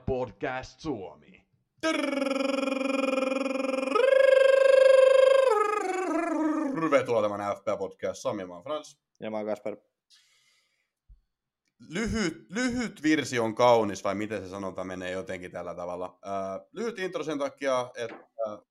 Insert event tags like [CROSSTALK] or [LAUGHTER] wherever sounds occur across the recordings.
Podcast Suomi. Tervetuloa tämän FPA Podcast. Sami, mä oon Frans. Ja mä oon Kasper. Lyhyt, lyhyt virsi on kaunis, vai miten se sanotaan menee jotenkin tällä tavalla. Äh, lyhyt intro sen takia, että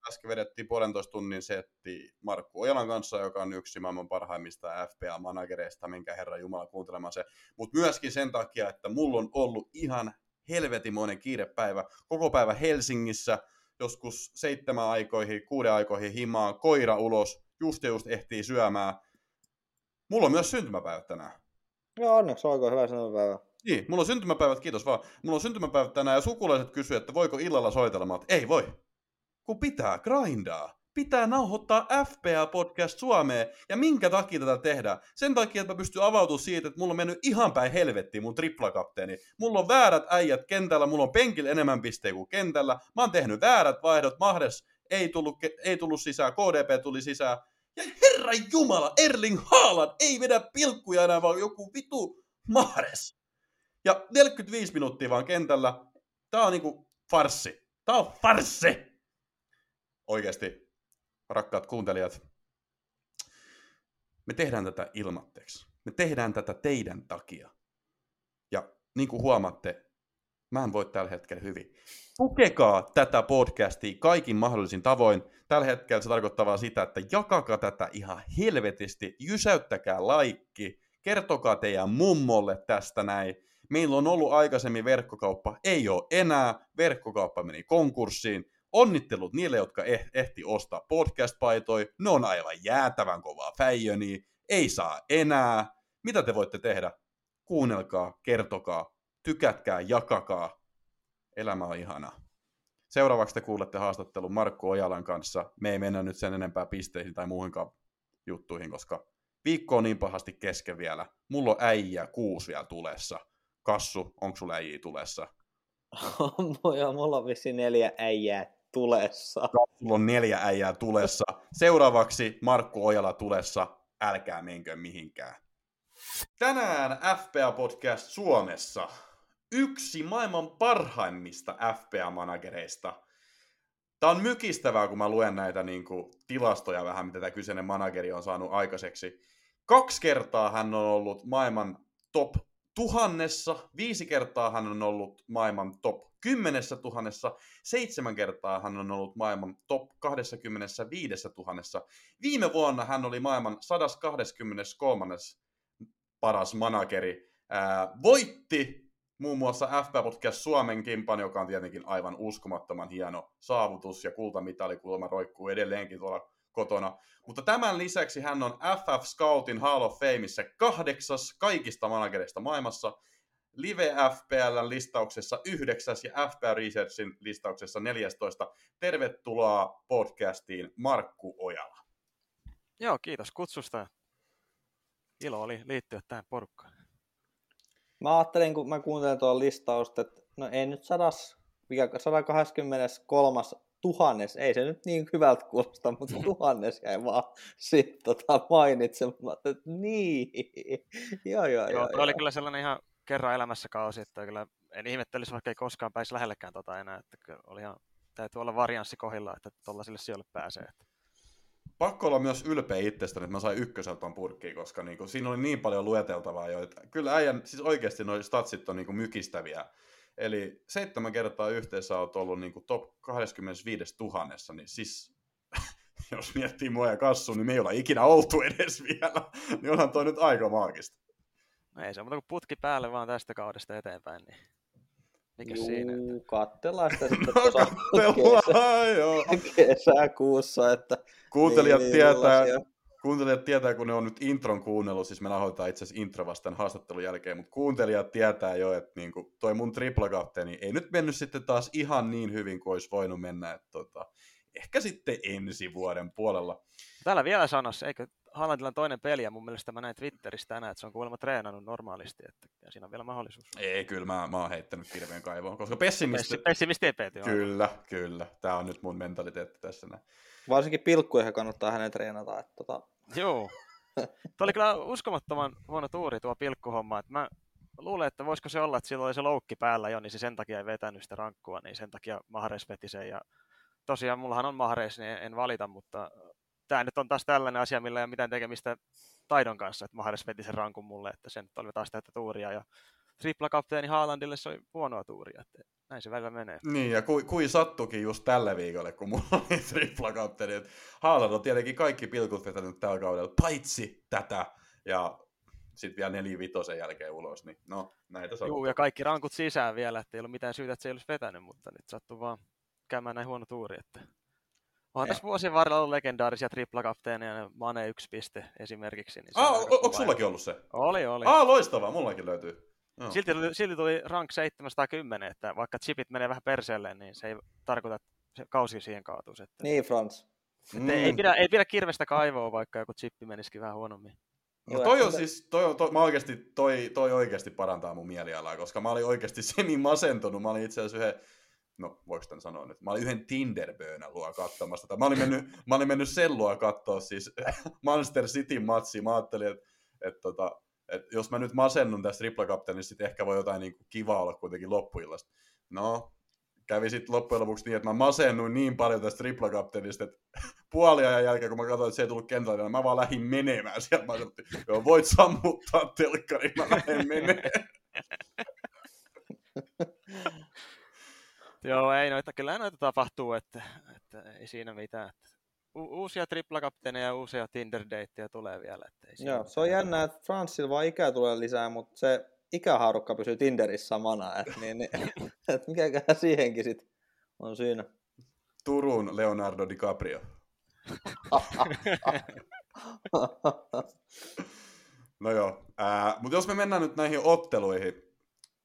äsken vedettiin puolentoista tunnin setti Markku Ojalan kanssa, joka on yksi maailman parhaimmista FPA-managereista, minkä herra Jumala kuuntelemaan se. Mutta myöskin sen takia, että mulla on ollut ihan helvetimoinen kiirepäivä. Koko päivä Helsingissä, joskus seitsemän aikoihin, kuuden aikoihin himaan, koira ulos, just ja just ehtii syömään. Mulla on myös syntymäpäivät tänään. Joo, onneksi olkoon hyvä syntymäpäivä. Niin, mulla on syntymäpäivät, kiitos vaan. Mulla on syntymäpäivät tänään ja sukulaiset kysyy, että voiko illalla soitella. Mä että ei voi. Kun pitää grindaa. Pitää nauhoittaa FPA-podcast Suomeen. Ja minkä takia tätä tehdään? Sen takia, että mä pystyn avautumaan siitä, että mulla on mennyt ihan päin helvettiin mun triplakapteeni. Mulla on väärät äijät kentällä, mulla on penkillä enemmän pisteitä kuin kentällä. Mä oon tehnyt väärät vaihdot, Mahdes ei tullut, ei tullut sisään, KDP tuli sisään. Ja herra jumala, Erling Haaland ei vedä pilkkuja enää, vaan joku vitu Mahdes. Ja 45 minuuttia vaan kentällä. Tää on niinku farssi. Tää on farssi! Oikeesti, rakkaat kuuntelijat, me tehdään tätä ilmatteeksi. Me tehdään tätä teidän takia. Ja niin kuin huomaatte, mä en voi tällä hetkellä hyvin. Tukekaa tätä podcastia kaikin mahdollisin tavoin. Tällä hetkellä se tarkoittaa sitä, että jakakaa tätä ihan helvetisti, jysäyttäkää laikki, kertokaa teidän mummolle tästä näin. Meillä on ollut aikaisemmin verkkokauppa, ei ole enää, verkkokauppa meni konkurssiin. Onnittelut niille, jotka eh- ehti ostaa podcast-paitoja, ne on aivan jäätävän kovaa fäijöniä, ei saa enää. Mitä te voitte tehdä? Kuunnelkaa, kertokaa, tykätkää, jakakaa. Elämä on ihanaa. Seuraavaksi te kuulette haastattelun Markku Ojalan kanssa. Me ei mennä nyt sen enempää pisteisiin tai muuhinkaan juttuihin, koska viikko on niin pahasti kesken vielä. Mulla on äijä kuusi vielä tulessa. Kassu, onko sulla äijä tulessa? [LAUGHS] Joo, mulla on vissi neljä äijää tulessa. Sulla on neljä äijää tulessa. Seuraavaksi Markku Ojala tulessa. Älkää menkö mihinkään. Tänään FPA Podcast Suomessa yksi maailman parhaimmista FPA-managereista. Tämä on mykistävää, kun mä luen näitä niin kuin, tilastoja vähän, mitä tämä kyseinen manageri on saanut aikaiseksi. Kaksi kertaa hän on ollut maailman top tuhannessa, viisi kertaa hän on ollut maailman top kymmenessä tuhannessa, seitsemän kertaa hän on ollut maailman top 25 tuhannessa. Viime vuonna hän oli maailman 123. paras manageri. Ää, voitti muun muassa FP Podcast Suomen kimpan, joka on tietenkin aivan uskomattoman hieno saavutus, ja kultamitali kuulemma roikkuu edelleenkin tuolla kotona. Mutta tämän lisäksi hän on FF Scoutin Hall of Fameissa kahdeksas kaikista managereista maailmassa, Live FPL listauksessa yhdeksäs ja FPL Researchin listauksessa 14. Tervetuloa podcastiin Markku Ojala. Joo, kiitos kutsusta. Ilo oli liittyä tähän porukkaan. Mä ajattelin, kun mä kuuntelin tuon listausta, että no ei nyt sadas, mikä 123 tuhannes, ei se nyt niin hyvältä kuulosta, mutta [LAUGHS] tuhannes jäi vaan sitten tota mainitsemaan, että niin, [LAUGHS] joo joo joo. joo oli kyllä sellainen ihan kerran elämässä kausi, että kyllä en ihmettelisi, vaikka ei koskaan pääsi lähellekään tota enää, että oli ihan, täytyy olla varianssi kohilla, että tuollaisille sijoille pääsee. Että. Pakko olla myös ylpeä itsestäni, että mä sain ykköseltä purkkiin, koska niinku, siinä oli niin paljon lueteltavaa jo, että kyllä äijän, siis oikeasti nuo statsit on niinku mykistäviä. Eli seitsemän kertaa yhteensä olet ollut niinku top 25 tuhannessa, niin siis [LAUGHS] jos miettii mua ja kassu, niin me ei olla ikinä oltu edes vielä. [LAUGHS] niin onhan toi nyt aika maagista. No ei se on muuta kuin putki päälle vaan tästä kaudesta eteenpäin, niin mikä Juu, siinä? Että... katsellaan sitä sitten [LAUGHS] no, katsellaan, joo. kesäkuussa, että Kuuntelijat niin, tietää, tällaisia. kuuntelijat tietää, kun ne on nyt intron kuunnellut, siis me nauhoitetaan itse asiassa intro vasta haastattelun jälkeen, mutta kuuntelijat tietää jo, että niinku, toi mun triplakapteeni ei nyt mennyt sitten taas ihan niin hyvin kuin olisi voinut mennä, että tota, ehkä sitten ensi vuoden puolella. Täällä vielä sanossa, eikö Haalandilla on toinen peli, ja mun mielestä mä näin Twitterissä tänään, että se on kuulemma treenannut normaalisti, että ja siinä on vielä mahdollisuus. Ei, kyllä mä, mä oon heittänyt kirveen kaivoon, koska pessimisti... Pessi, pessimisti ei peety. Kyllä, kyllä. Tämä on nyt mun mentaliteetti tässä näin. Varsinkin pilkkuja kannattaa hänen treenata. Että tota... Joo. Tuo oli kyllä uskomattoman huono tuuri tuo pilkkuhomma, että mä luulen, että voisiko se olla, että sillä oli se loukki päällä jo, niin se sen takia ei vetänyt sitä rankkua, niin sen takia Mahares veti sen. Ja tosiaan mullahan on Mahares, niin en valita, mutta tämä nyt on taas tällainen asia, millä ei ole mitään tekemistä taidon kanssa, että Mahares veti sen rankun mulle, että sen oli taas täyttä tuuria. Ja tripla-kapteeni Haalandille se oli huonoa tuuria, että näin se välillä menee. Niin, ja kui, kui sattukin just tällä viikolla, kun mulla oli [LAUGHS] tripla-kapteeni, että Haaland on tietenkin kaikki pilkut vetänyt tällä kaudella, paitsi tätä, ja sitten vielä neljä vitosen jälkeen ulos, niin no, näitä sattuu. Joo, ja kaikki rankut sisään vielä, että ei ollut mitään syytä, että se ei olisi vetänyt, mutta nyt sattuu vaan käymään näin huono tuuri, että Onhan tässä vuosien varrella ollut legendaarisia triplakapteeneja, Mane yksi piste esimerkiksi. Niin ah, onko sullakin ollut se? Oli, oli. Ah, loistavaa, mullakin löytyy. No. Silti, tuli, silti tuli rank 710, että vaikka chipit menee vähän perseelle, niin se ei tarkoita, että se kausi siihen kaatuisi. Että... Niin, Frans. Mm. Ei, pidä, ei pidä kirvestä kaivoa, vaikka joku chippi menisikin vähän huonommin. No toi on siis, toi, toi, mä oikeasti, toi, toi oikeasti parantaa mun mielialaa, koska mä olin oikeasti [LAUGHS] semi masentunut. Mä olin itse asiassa yhden, no voiko tämän sanoa nyt, mä olin yhden Tinder-böönän luo katsomassa. Mä olin mennyt, mä olin mennyt sen luo katsoa siis [LAUGHS] Manchester City-matsia. Mä ajattelin, että, että, tota, että jos mä nyt masennun tästä triplakapteenista, niin ehkä voi jotain niin kuin kivaa olla kuitenkin loppuillasta. No, kävi sitten loppujen lopuksi niin, että mä masennuin niin paljon tästä triplakapteenista, että [LAUGHS] puoliajan jälkeen, kun mä katsoin, että se ei tullut kentälle, niin mä vaan lähdin menemään sieltä. Mä sanoin, joo, voit sammuttaa telkkari, mä lähden menemään. [LAUGHS] joo, ei noita, kyllä noita tapahtuu, että, että ei siinä mitään. U- uusia triplakapteeneja ja uusia tinder tulee vielä. Että ei Joo, se on jännä, että Franssilla vaan ikää tulee lisää, mutta se ikähaarukka pysyy Tinderissä samana, että niin, niin, [LAUGHS] et mikäköhän siihenkin sit on syynä. Turun Leonardo DiCaprio. [LAUGHS] no joo, äh, mutta jos me mennään nyt näihin otteluihin,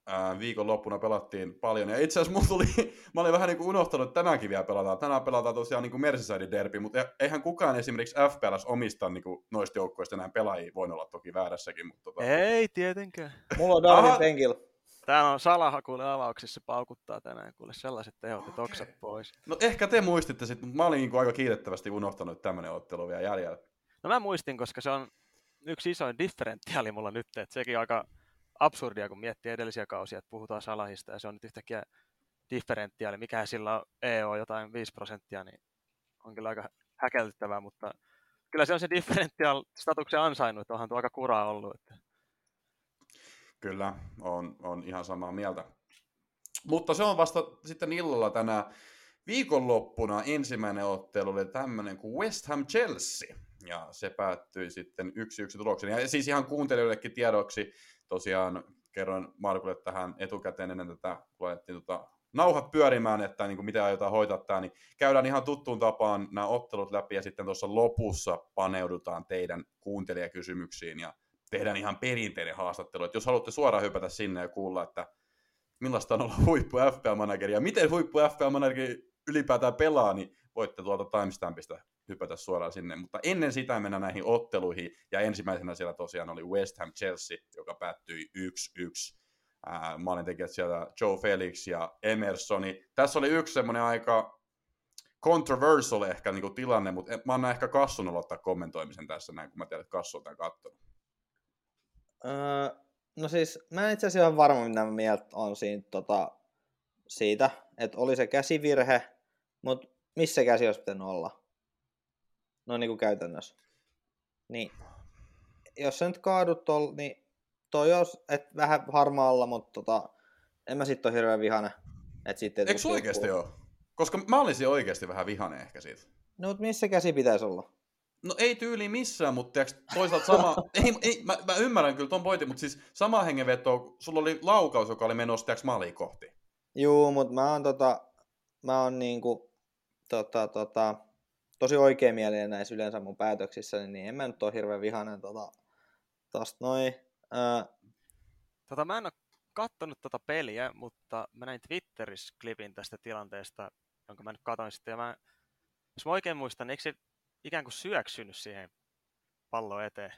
ää, viikonloppuna pelattiin paljon. Ja itse asiassa tuli, [LAUGHS] mä olin vähän niin kuin unohtanut, että tänäänkin vielä pelataan. Tänään pelataan tosiaan niin kuin Merseyside derby, mutta e- eihän kukaan esimerkiksi FPLS omista niin kuin noista joukkoista enää pelaajia. Voin olla toki väärässäkin, mutta... Tota... Ei tietenkään. Mulla on Darwin penkillä. Täällä on Salaha kuule avauksissa paukuttaa tänään, kuule sellaiset tehot, että oksat pois. No ehkä te muistitte sitten, mutta mä olin niin aika kiitettävästi unohtanut, että tämmöinen ottelu vielä jäljellä. No mä muistin, koska se on yksi isoin differentiaali mulla nyt, että sekin aika absurdia, kun miettii edellisiä kausia, että puhutaan Salahista ja se on nyt yhtäkkiä differentiaali, mikä sillä on EO jotain 5 prosenttia, niin on kyllä aika häkellyttävää, mutta kyllä se on se differential statuksen ansainnut, onhan tuo aika kuraa ollut. Että... Kyllä, on, on ihan samaa mieltä. Mutta se on vasta sitten illalla tänään. Viikonloppuna ensimmäinen ottelu oli tämmöinen kuin West Ham Chelsea. Ja se päättyi sitten yksi yksi tuloksen. Ja siis ihan kuuntelijoillekin tiedoksi, tosiaan kerroin Markulle tähän etukäteen ennen tätä, kun laitettiin tota nauhat pyörimään, että niin kuin miten aiotaan hoitaa tämä, niin käydään ihan tuttuun tapaan nämä ottelut läpi ja sitten tuossa lopussa paneudutaan teidän kuuntelijakysymyksiin ja tehdään ihan perinteinen haastattelu. Että jos haluatte suoraan hypätä sinne ja kuulla, että millaista on olla huippu FPL-manageri ja miten huippu FPL-manageri ylipäätään pelaa, niin voitte tuolta timestampista hypätä suoraan sinne. Mutta ennen sitä mennä näihin otteluihin, ja ensimmäisenä siellä tosiaan oli West Ham Chelsea, joka päättyi 1-1. Ää, maalintekijät siellä Joe Felix ja Emersoni. Tässä oli yksi semmoinen aika controversial ehkä niin kuin tilanne, mutta mä annan ehkä Kassun aloittaa kommentoimisen tässä näin, kun mä tiedän, että Kassu on tämän. Öö, no siis, mä en itse asiassa ihan varma, mitä mieltä on siinä, tota, siitä, että oli se käsivirhe, mutta missä käsi olisi pitänyt olla? No niin kuin käytännössä. Niin. Jos sä nyt kaadut tol, niin toi olisi et vähän harmaalla, mutta tota, en mä sitten ole hirveän vihane. Et sitten, Eikö oikeasti ole? Koska mä olisin oikeasti vähän vihane ehkä siitä. No mutta missä käsi pitäisi olla? No ei tyyli missään, mutta toisaalta sama, [LAUGHS] ei, ei, mä, mä, ymmärrän kyllä ton pointin, mutta siis sama hengenveto, sulla oli laukaus, joka oli menossa tiiäks, maaliin kohti. Juu, mutta mä oon tota, mä oon niinku, tota, tota, tosi oikein mielinen näissä yleensä mun päätöksissä, niin en mä nyt ole hirveän vihainen tota, tosta noin. Ää... Tota, mä en ole kattonut tota peliä, mutta mä näin Twitterissä klipin tästä tilanteesta, jonka mä nyt katsoin sitten, ja mä, jos mä oikein muistan, niin eikö se ikään kuin syöksynyt siihen palloon eteen?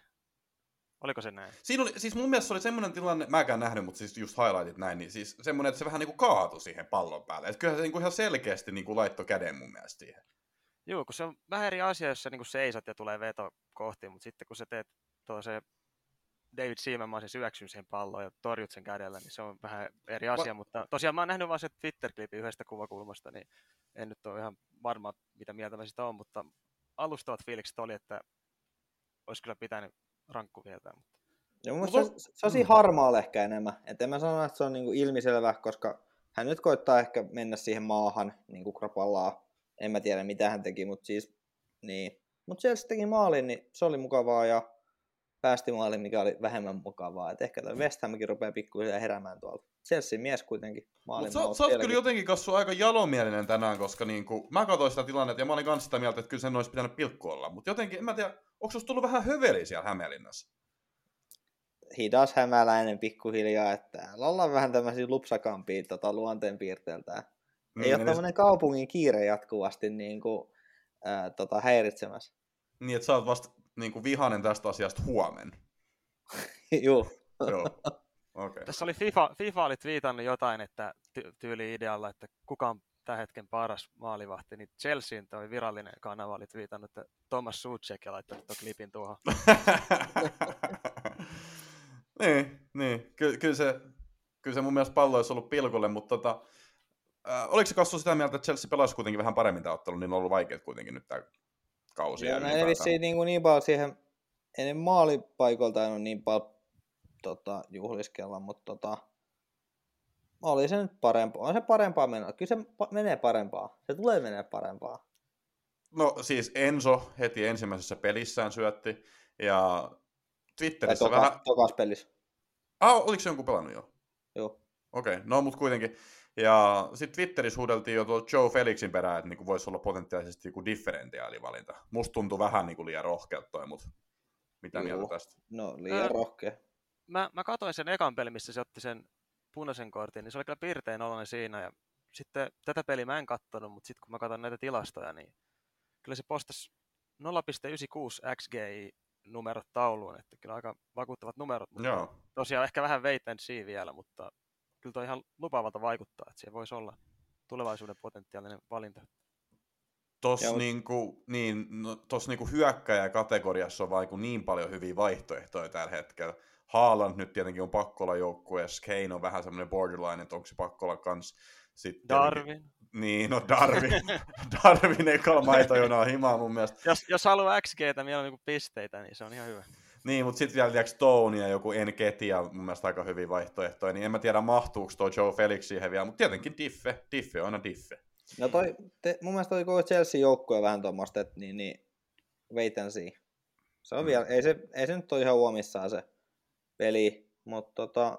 Oliko se näin? Siinä oli, siis mun mielestä se oli semmoinen tilanne, mäkään nähnyt, mutta siis just highlightit näin, niin siis semmoinen, että se vähän niin kuin kaatui siihen pallon päälle. Että kyllähän se niin kuin ihan selkeästi niin kuin laittoi käden mun mielestä siihen. Joo, kun se on vähän eri asia, jos sä niin seisot ja tulee veto kohti, mutta sitten kun sä teet se David Seaman, syöksynyt siihen palloon ja torjut sen kädellä, niin se on vähän eri asia, Va- mutta tosiaan mä oon nähnyt vaan se Twitter-klipi yhdestä kuvakulmasta, niin en nyt ole ihan varma, mitä mieltä mä sitä on, mutta alustavat fiilikset oli, että olisi kyllä pitänyt rankku vietää. Mutta... Joo, mutta se, se on siinä mm. harmaa ehkä enemmän. Et en mä sano, että se on niinku ilmiselvä, koska hän nyt koittaa ehkä mennä siihen maahan niin kuin kropallaan. En mä tiedä, mitä hän teki, mutta siis niin. Mutta se teki maalin, niin se oli mukavaa ja päästi maalin, mikä oli vähemmän mukavaa. Et ehkä toi West Hamkin rupeaa pikkuhiljaa heräämään tuolta. Chelsea mies kuitenkin maalin. Sä, sä oot kyllä jotenkin kassu aika jalomielinen tänään, koska niinku, mä katsoin sitä tilannetta ja mä olin kanssa sitä mieltä, että kyllä sen olisi pitänyt pilkku olla. Mutta jotenkin, en mä tiedä, onko susta tullut vähän höveli siellä Hämeenlinnassa? Hidas hämäläinen pikkuhiljaa, että täällä ollaan vähän tämmöisiä lupsakampia tota, luonteenpiirteeltään. Niin, Ei ole niin, tämmöinen kaupungin kiire jatkuvasti niin kuin, ää, tota, häiritsemässä. Niin, että sä oot vasta niin kuin vihainen tästä asiasta huomen. [LAUGHS] Joo. [LAUGHS] Joo. Okay. Tässä oli FIFA, FIFA oli twiitannut jotain, että ty- tyyli idealla, että kuka on tämän hetken paras maalivahti, niin Chelseain toi virallinen kanava oli twiitannut, että Thomas Suchek ja laittanut tuon klipin tuohon. [LAUGHS] niin, niin. Ky- kyllä, se, kyllä se mun mielestä pallo olisi ollut pilkulle, mutta tota, äh, oliko se Kassu sitä mieltä, että Chelsea pelasi kuitenkin vähän paremmin tämä ottelu, niin on ollut vaikeat kuitenkin nyt tämä kausi. Joo, näin vissiin niin, kuin niin paljon siihen, ennen maalipaikoilta en ole niin paljon tota, juhliskella, mutta tota, oli se nyt parempaa. On se parempaa menoa. Kyllä se menee parempaa. Se tulee menee parempaa. No siis Enzo heti ensimmäisessä pelissään syötti. Ja Twitterissä tokas, vähän... Tokas pelissä. Ah, oliko se jonkun pelannut jo? Joo. Okei, okay. no mutta kuitenkin. Ja sitten Twitterissä huudeltiin jo tuo Joe Felixin perään, että niinku voisi olla potentiaalisesti joku differentiaalivalinta. Musta tuntuu vähän niinku liian rohkealta toi, mutta mitä Joo. mieltä tästä? No liian rohkea. Mä, mä katsoin sen ekan pelin, missä se otti sen punaisen kortin, niin se oli kyllä pirtein oloinen siinä. Ja sitten tätä peliä mä en kattonut, mutta sitten kun mä katson näitä tilastoja, niin kyllä se postasi 0,96 XGI numerot tauluun, että kyllä aika vakuuttavat numerot, mutta Joo. tosiaan ehkä vähän wait and see vielä, mutta kyllä toi ihan lupaavalta vaikuttaa, että siellä voisi olla tulevaisuuden potentiaalinen valinta. Tuossa niinku, niin, no, niinku hyökkäjä-kategoriassa on vaiku niin paljon hyviä vaihtoehtoja tällä hetkellä. Haaland nyt tietenkin on pakko olla joukkueessa, Kane on vähän semmoinen borderline, että onko se pakko olla kans. Sitten, Darwin. Niin, no Darwin. [LAUGHS] Darwin ekalla maitojona himaa mun mielestä. Jos, jos haluaa XGtä, niin on niinku pisteitä, niin se on ihan hyvä. Niin, mutta sitten vielä liiaks Stone ja joku Enketia, mun mielestä aika hyvin vaihtoehtoja, niin en mä tiedä mahtuuko tuo Joe Felix siihen vielä, mutta tietenkin Diffe, Diffe on aina Diffe. No toi, te, mun mielestä toi koko Chelsea joukkue vähän tuommoista, että niin, niin, wait and see. Se on mm. vielä, ei se, ei se nyt ole ihan huomissaan se peli, mutta tota,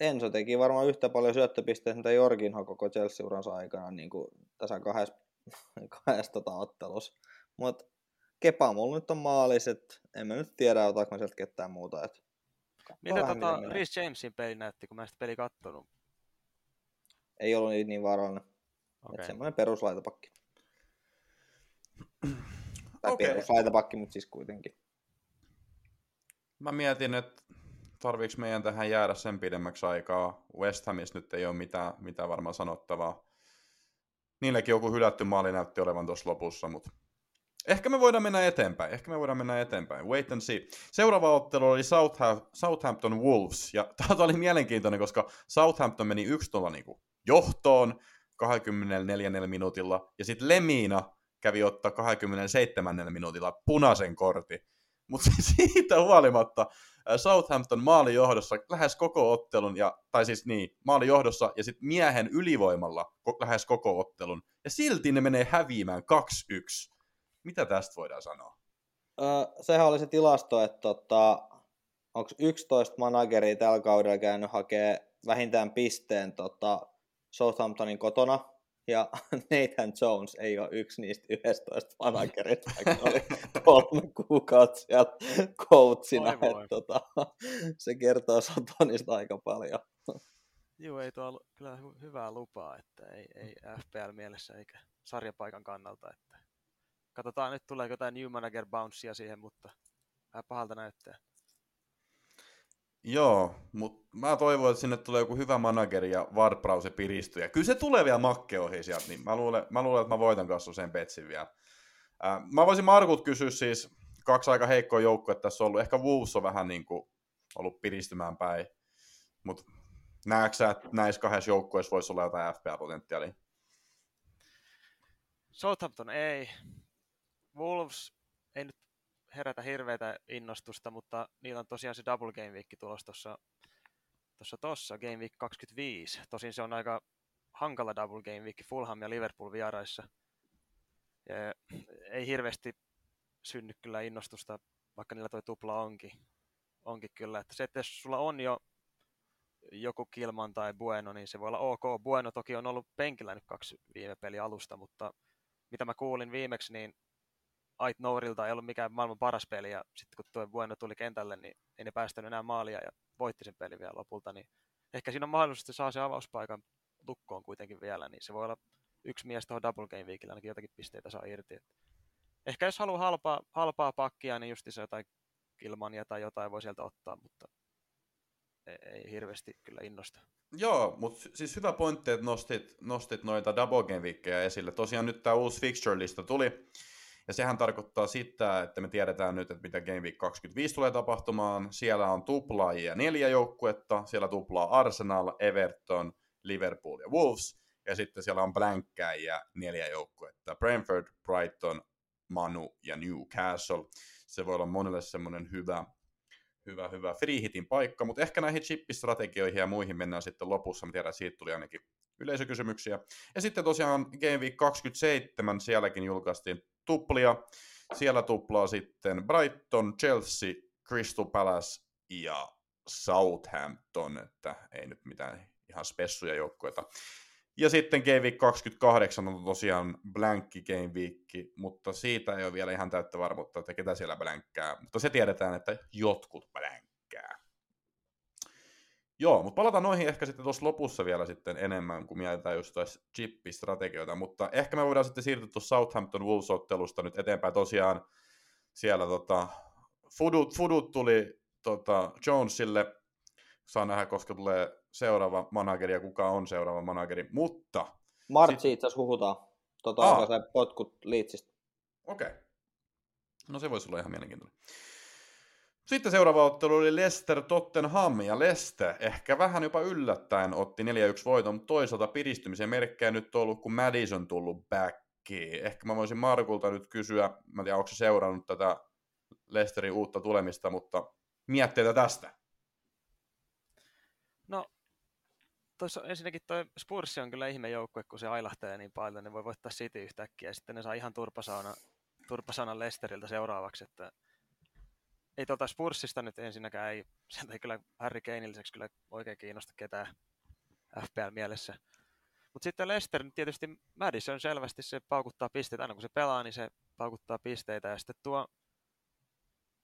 Enso teki varmaan yhtä paljon syöttöpisteitä, mitä Jorginho koko Chelsea-uransa aikana niin kuin tässä kahdessa, [LAUGHS] kahdessa tota, ottelussa. Mutta Kepa mulla nyt on maaliset, en mä nyt tiedä, otaanko mä sieltä ketään muuta. Et Mitä tota Rhys Jamesin peli näytti, kun mä sitä peli kattonut? Ei ollut niin, niin vaarallinen. Okay. semmoinen peruslaitapakki. tai okay. peruslaitapakki, mutta siis kuitenkin. Mä mietin, että tarviiko meidän tähän jäädä sen pidemmäksi aikaa. West Hamissa nyt ei ole mitään, mitään varmaan sanottavaa. Niilläkin joku hylätty maali näytti olevan tuossa lopussa, mutta Ehkä me voidaan mennä eteenpäin. Ehkä me voidaan mennä eteenpäin. Wait and see. Seuraava ottelu oli Southampton Wolves. Ja [LAUGHS] tämä oli mielenkiintoinen, koska Southampton meni 1-0 niin johtoon 24 minuutilla. Ja sitten Lemina kävi ottaa 27 minuutilla punaisen kortin. Mutta [LAUGHS] siitä huolimatta Southampton maali johdossa lähes koko ottelun, ja, tai siis niin, maali johdossa ja sitten miehen ylivoimalla lähes koko ottelun. Ja silti ne menee häviämään 2-1. Mitä tästä voidaan sanoa? Öö, sehän oli se tilasto, että tota, onko 11 manageria tällä kaudella käynyt hakee vähintään pisteen tota, Southamptonin kotona, ja [LAUGHS] Nathan Jones ei ole yksi niistä 11 managerista, vaikka oli [LAUGHS] kolme kuukautta siellä coachina. Että, tota, se kertoo Sotonista aika paljon. Joo, ei tuo kyllä hyvää lupaa, että ei, ei FPL-mielessä eikä sarjapaikan kannalta. Että Katsotaan nyt tuleeko jotain New Manager Bouncea siihen, mutta vähän pahalta näyttää. Joo, mutta mä toivon, että sinne tulee joku hyvä manageri ja Wardbrause piristyy. Ja kyllä se tulee vielä makke ohi sieltä, niin mä luulen, mä luulen, että mä voitan kanssa sen petsin vielä. Ää, mä voisin Markut kysyä siis kaksi aika heikkoa joukkoa tässä on ollut. Ehkä Wolves on vähän niin kuin ollut piristymään päin. Mutta näetkö sä, että näissä kahdessa joukkueessa voisi olla jotain FPA-potentiaalia? Southampton ei. Wolves ei nyt herätä hirveätä innostusta, mutta niillä on tosiaan se double game week tulossa tuossa tuossa tossa, Game Week 25. Tosin se on aika hankala double game week Fulham ja Liverpool vieraissa. Ja ei hirveästi synny kyllä innostusta, vaikka niillä toi tupla onkin. Onkin kyllä, että se, että jos sulla on jo joku Kilman tai Bueno, niin se voi olla ok. Bueno toki on ollut penkillä nyt kaksi viime peli alusta, mutta mitä mä kuulin viimeksi, niin Ait Nourilta ei ollut mikään maailman paras peli, ja sitten kun tuo Bueno tuli kentälle, niin ei ne päästänyt enää maalia ja voitti sen pelin vielä lopulta, niin ehkä siinä on mahdollisesti saa se avauspaikan lukkoon kuitenkin vielä, niin se voi olla yksi mies tuohon double game weekillä, ainakin jotakin pisteitä saa irti. Että ehkä jos haluaa halpaa, halpaa pakkia, niin just se jotain Kilmania tai jotain voi sieltä ottaa, mutta ei, ei hirveästi kyllä innosta. Joo, mutta siis hyvä pointti, että nostit, nostit noita double game esille. Tosiaan nyt tämä uusi fixture-lista tuli, ja sehän tarkoittaa sitä, että me tiedetään nyt, että mitä Game Week 25 tulee tapahtumaan. Siellä on tuplaajia neljä joukkuetta, siellä tuplaa Arsenal, Everton, Liverpool ja Wolves, ja sitten siellä on blankkäjiä neljä joukkuetta, Brentford, Brighton, Manu ja Newcastle. Se voi olla monelle semmoinen hyvä, hyvä, hyvä free hitin paikka, mutta ehkä näihin chippistrategioihin ja muihin mennään sitten lopussa. Mä tiedän, siitä tuli ainakin yleisökysymyksiä. Ja sitten tosiaan Game Week 27, sielläkin julkaistiin tuplia. Siellä tuplaa sitten Brighton, Chelsea, Crystal Palace ja Southampton, että ei nyt mitään ihan spessuja joukkueita. Ja sitten Game Week 28 on tosiaan blankki Game Week, mutta siitä ei ole vielä ihan täyttä varmuutta, että ketä siellä blänkkää. Mutta se tiedetään, että jotkut blänkkää. Joo, mutta palataan noihin ehkä sitten tuossa lopussa vielä sitten enemmän, kun mietitään just chippistrategioita, mutta ehkä me voidaan sitten siirtyä tuossa Southampton Wolves-ottelusta nyt eteenpäin. Tosiaan siellä tota, Fudut, Fudut tuli tota, Jonesille, saa nähdä, koska tulee seuraava manageri ja kuka on seuraava manageri, mutta... Martsi sit... itse asiassa huhutaan. Tota, se potkut liitsistä. Okei. Okay. No se voisi olla ihan mielenkiintoinen. Sitten seuraava ottelu oli Leicester Tottenham, ja Leicester ehkä vähän jopa yllättäen otti 4-1 voiton, mutta toisaalta piristymisen merkkejä nyt on ollut, kun Madison tullut backiin. Ehkä mä voisin Markulta nyt kysyä, mä en tiedä, onko se seurannut tätä Leicesterin uutta tulemista, mutta mietteitä tästä. No, toissa, ensinnäkin toi Spurs on kyllä ihme joukkue, kun se ailahtelee niin paljon, ne voi voittaa City yhtäkkiä, ja sitten ne saa ihan turpasauna, turpasauna Leicesteriltä seuraavaksi, että ei tuolta Spursista nyt ensinnäkään, ei, sieltä ei kyllä Harry Kane kyllä oikein kiinnosta ketään FPL-mielessä. Mutta sitten Lester, niin tietysti Madison selvästi se paukuttaa pisteitä, aina kun se pelaa, niin se paukuttaa pisteitä. Ja sitten tuo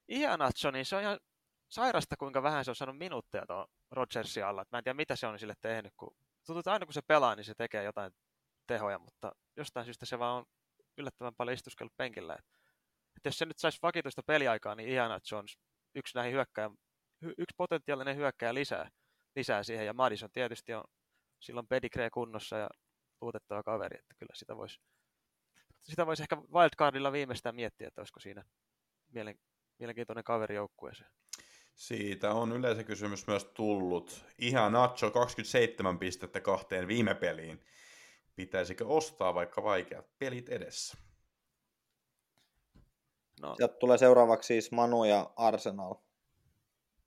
Ianatso, niin se on ihan sairasta, kuinka vähän se on saanut minuutteja tuon Rodgersin alla. Et mä en tiedä, mitä se on sille tehnyt, kun tuntuu, että aina kun se pelaa, niin se tekee jotain tehoja, mutta jostain syystä se vaan on yllättävän paljon istuskellut penkillä. Et jos se nyt saisi vakituista peliaikaa, niin ihana Jones yksi näihin hyökkäjä, yksi potentiaalinen hyökkäjä lisää, lisää siihen. Ja Madison tietysti on silloin pedigree kunnossa ja luotettava kaveri, että kyllä sitä voisi sitä voisi ehkä wildcardilla viimeistään miettiä, että olisiko siinä mielen, mielenkiintoinen kaveri joukkueeseen. Siitä on yleisökysymys myös tullut. Ihan Nacho 27 pistettä kahteen viime peliin. Pitäisikö ostaa vaikka vaikeat pelit edessä? No. Sieltä tulee seuraavaksi siis Manu ja Arsenal.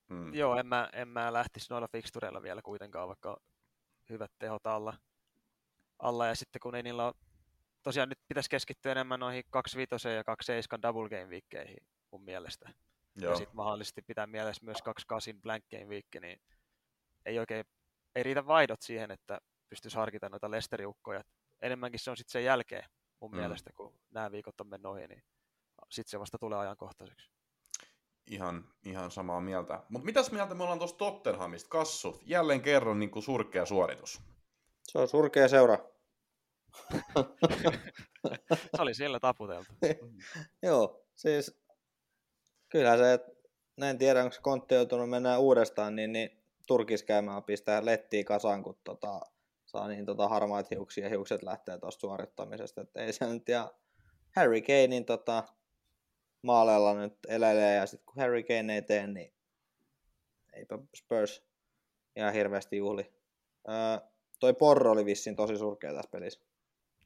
Hmm. Joo, en mä, en mä lähtisi noilla fixtureilla vielä kuitenkaan, vaikka hyvät tehot alla. alla. Ja sitten kun ei niillä ole, tosiaan nyt pitäisi keskittyä enemmän noihin 25 ja 27 double game viikkeihin mun mielestä. Joo. Ja sitten mahdollisesti pitää mielessä myös 28 blank game viikki, niin ei oikein, ei riitä vaidot siihen, että pystyisi harkita noita lesteriukkoja. Enemmänkin se on sitten sen jälkeen mun hmm. mielestä, kun nämä viikot on mennyt ohi, niin sitten se vasta tulee ajankohtaiseksi. Ihan, ihan samaa mieltä. Mutta mitäs mieltä me ollaan tuosta Tottenhamista? Kassu, jälleen kerran niin kuin surkea suoritus. Se on surkea seura. [LAUGHS] se oli siellä taputeltu. [LAUGHS] Joo, siis kyllä se, että en tiedä, onko kontti joutunut mennä uudestaan, niin, niin Turkis käymään pistää lettiin kasaan, kun tota, saa niin tota harmaat hiuksia ja hiukset lähtee tuosta suorittamisesta. Et ei se nyt ja Harry Kanein tota, maaleilla nyt elelee ja sitten kun Harry Kane ei tee, niin eipä Spurs ihan hirveästi juhli. Öö, toi Porro oli vissiin tosi surkea tässä pelissä.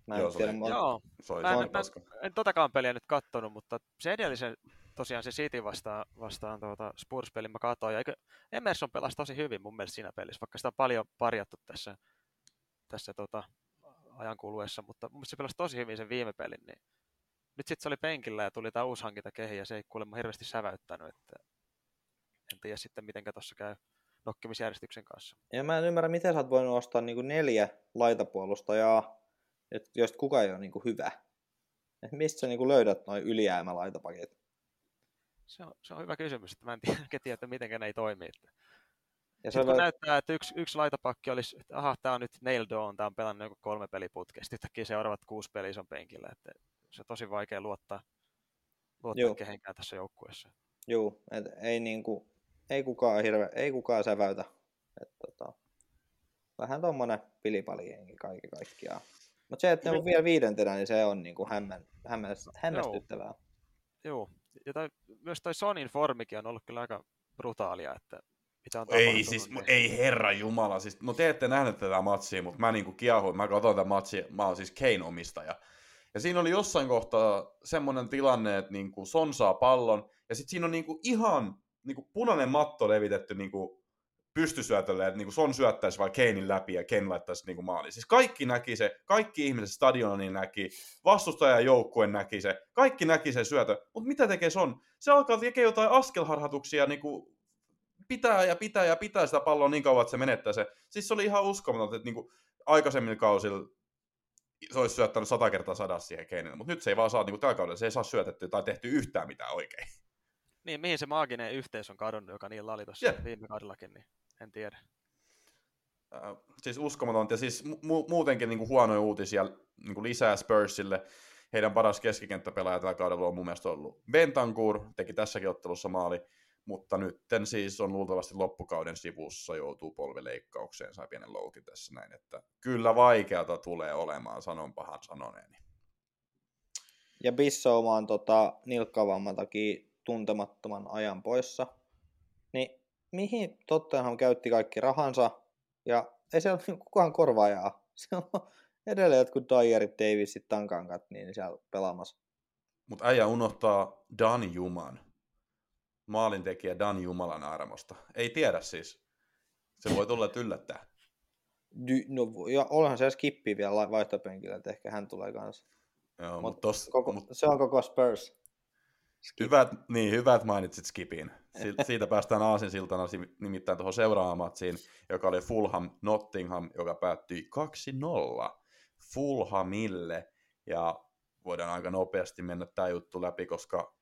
Mä en Joo, se tiedä, oli- mä- Joo, Se oli Mä en- mä- paska. en totakaan peliä nyt kattonut, mutta se edellisen, tosiaan se City vastaan, vastaan tuota Spurs-pelin mä katsoin, ja eikö Emerson pelasi tosi hyvin mun mielestä siinä pelissä, vaikka sitä on paljon parjattu tässä, tässä tota, ajan kuluessa, mutta mun mielestä se pelasi tosi hyvin sen viime pelin, niin nyt sitten se oli penkillä ja tuli tämä uusi hankinta kehi, ja se ei kuulemma hirveästi säväyttänyt, että en tiedä sitten mitenkä tuossa käy nokkimisjärjestyksen kanssa. Ja mä en ymmärrä, miten sä oot voinut ostaa niinku neljä laitapuolustajaa, joista kukaan ei ole niinku hyvä. Et mistä sä niinku löydät noin ylijäämälaitapakit? Se on, se on hyvä kysymys, että mä en tiedä, tiedä että miten ne ei toimi. Että Ja se Sitten on näyttää, että yksi, yksi laitapakki olisi, että aha, tämä on nyt nailed on, tämä on pelannut joku kolme peliputkesta, yhtäkkiä seuraavat kuusi peliä on penkillä, että se on tosi vaikea luottaa, luottaa Joo. kehenkään tässä joukkueessa. Juu, et ei niinku, ei kukaan hirve, ei kukaan säväytä. Et tota, vähän tommonen pilipalijengi kaiken kaikkiaan. Mutta se, että ne on vielä viidentenä, niin se on niinku hämmän, hämmän, hämmästyttävää. Joo, ja toi, myös toi Sonin formikin on ollut kyllä aika brutaalia, että mitä on Ei siis, niin- ei herra jumala. Siis, no te ette nähneet tätä matsia, mutta mä niinku kiehuin. Mä katsoin tätä matsia, mä oon siis Kane-omistaja. Ja siinä oli jossain kohtaa semmoinen tilanne, että niinku Son saa pallon, ja sitten siinä on niinku ihan niinku punainen matto levitetty niinku pystysyötölle, että niinku Son syöttäisi vaan Kanein läpi ja Kane laittaisi niinku maaliin. Siis kaikki näki se, kaikki ihmiset stadionin näki, vastustajan joukkue näki se, kaikki näki se syötö. Mutta mitä tekee Son? Se alkaa tekemään jotain askelharhatuksia niinku pitää ja pitää ja pitää sitä palloa niin kauan, että se menettää se. Siis se oli ihan uskomatonta, että niinku aikaisemmilla kausilla se olisi syöttänyt sata kertaa sadas siihen Keinille, mutta nyt se ei vaan saa, niinku tällä kaudella se ei saa syötettyä tai tehty yhtään mitään oikein. Niin, mihin se maaginen yhteys on kadonnut, joka niillä oli tuossa Jep. viime kaudellakin, niin en tiedä. Äh, siis uskomatonta ja siis mu- muutenkin niinku huonoja uutisia niinku lisää Spursille. Heidän paras keskikenttäpelaaja tällä kaudella on mun mielestä ollut Bentancur, teki tässäkin ottelussa maali, mutta nytten siis on luultavasti loppukauden sivussa, joutuu polvileikkaukseen, sai pienen loukin tässä näin, että kyllä vaikeata tulee olemaan, sanon pahan sanoneeni. Ja Bissouma on tota, nilkkavamman takia tuntemattoman ajan poissa. Niin mihin Tottenham käytti kaikki rahansa ja ei siellä ole [LAUGHS] kukaan korvaajaa. [LAUGHS] Se on edelleen jotkut Dyerit, Davisit, Tankankat niin siellä pelaamassa. Mutta äijä unohtaa Dan Juman. Maalintekijä Dan Jumalan armosta. Ei tiedä siis. Se voi tulla että yllättää. Dy, no, ja onhan se skippi vielä vaihtopenkillä, että ehkä hän tulee kanssa. Joo, Mut mutta tossa, Koko, mut se on koko Spurs. hyvät, niin, hyvät mainitsit Skipin. Si- [LAUGHS] siitä päästään aasinsiltana si- nimittäin tuohon seuraavaan matsiin, joka oli Fulham Nottingham, joka päättyi 2-0 Fulhamille. Ja voidaan aika nopeasti mennä tämä juttu läpi, koska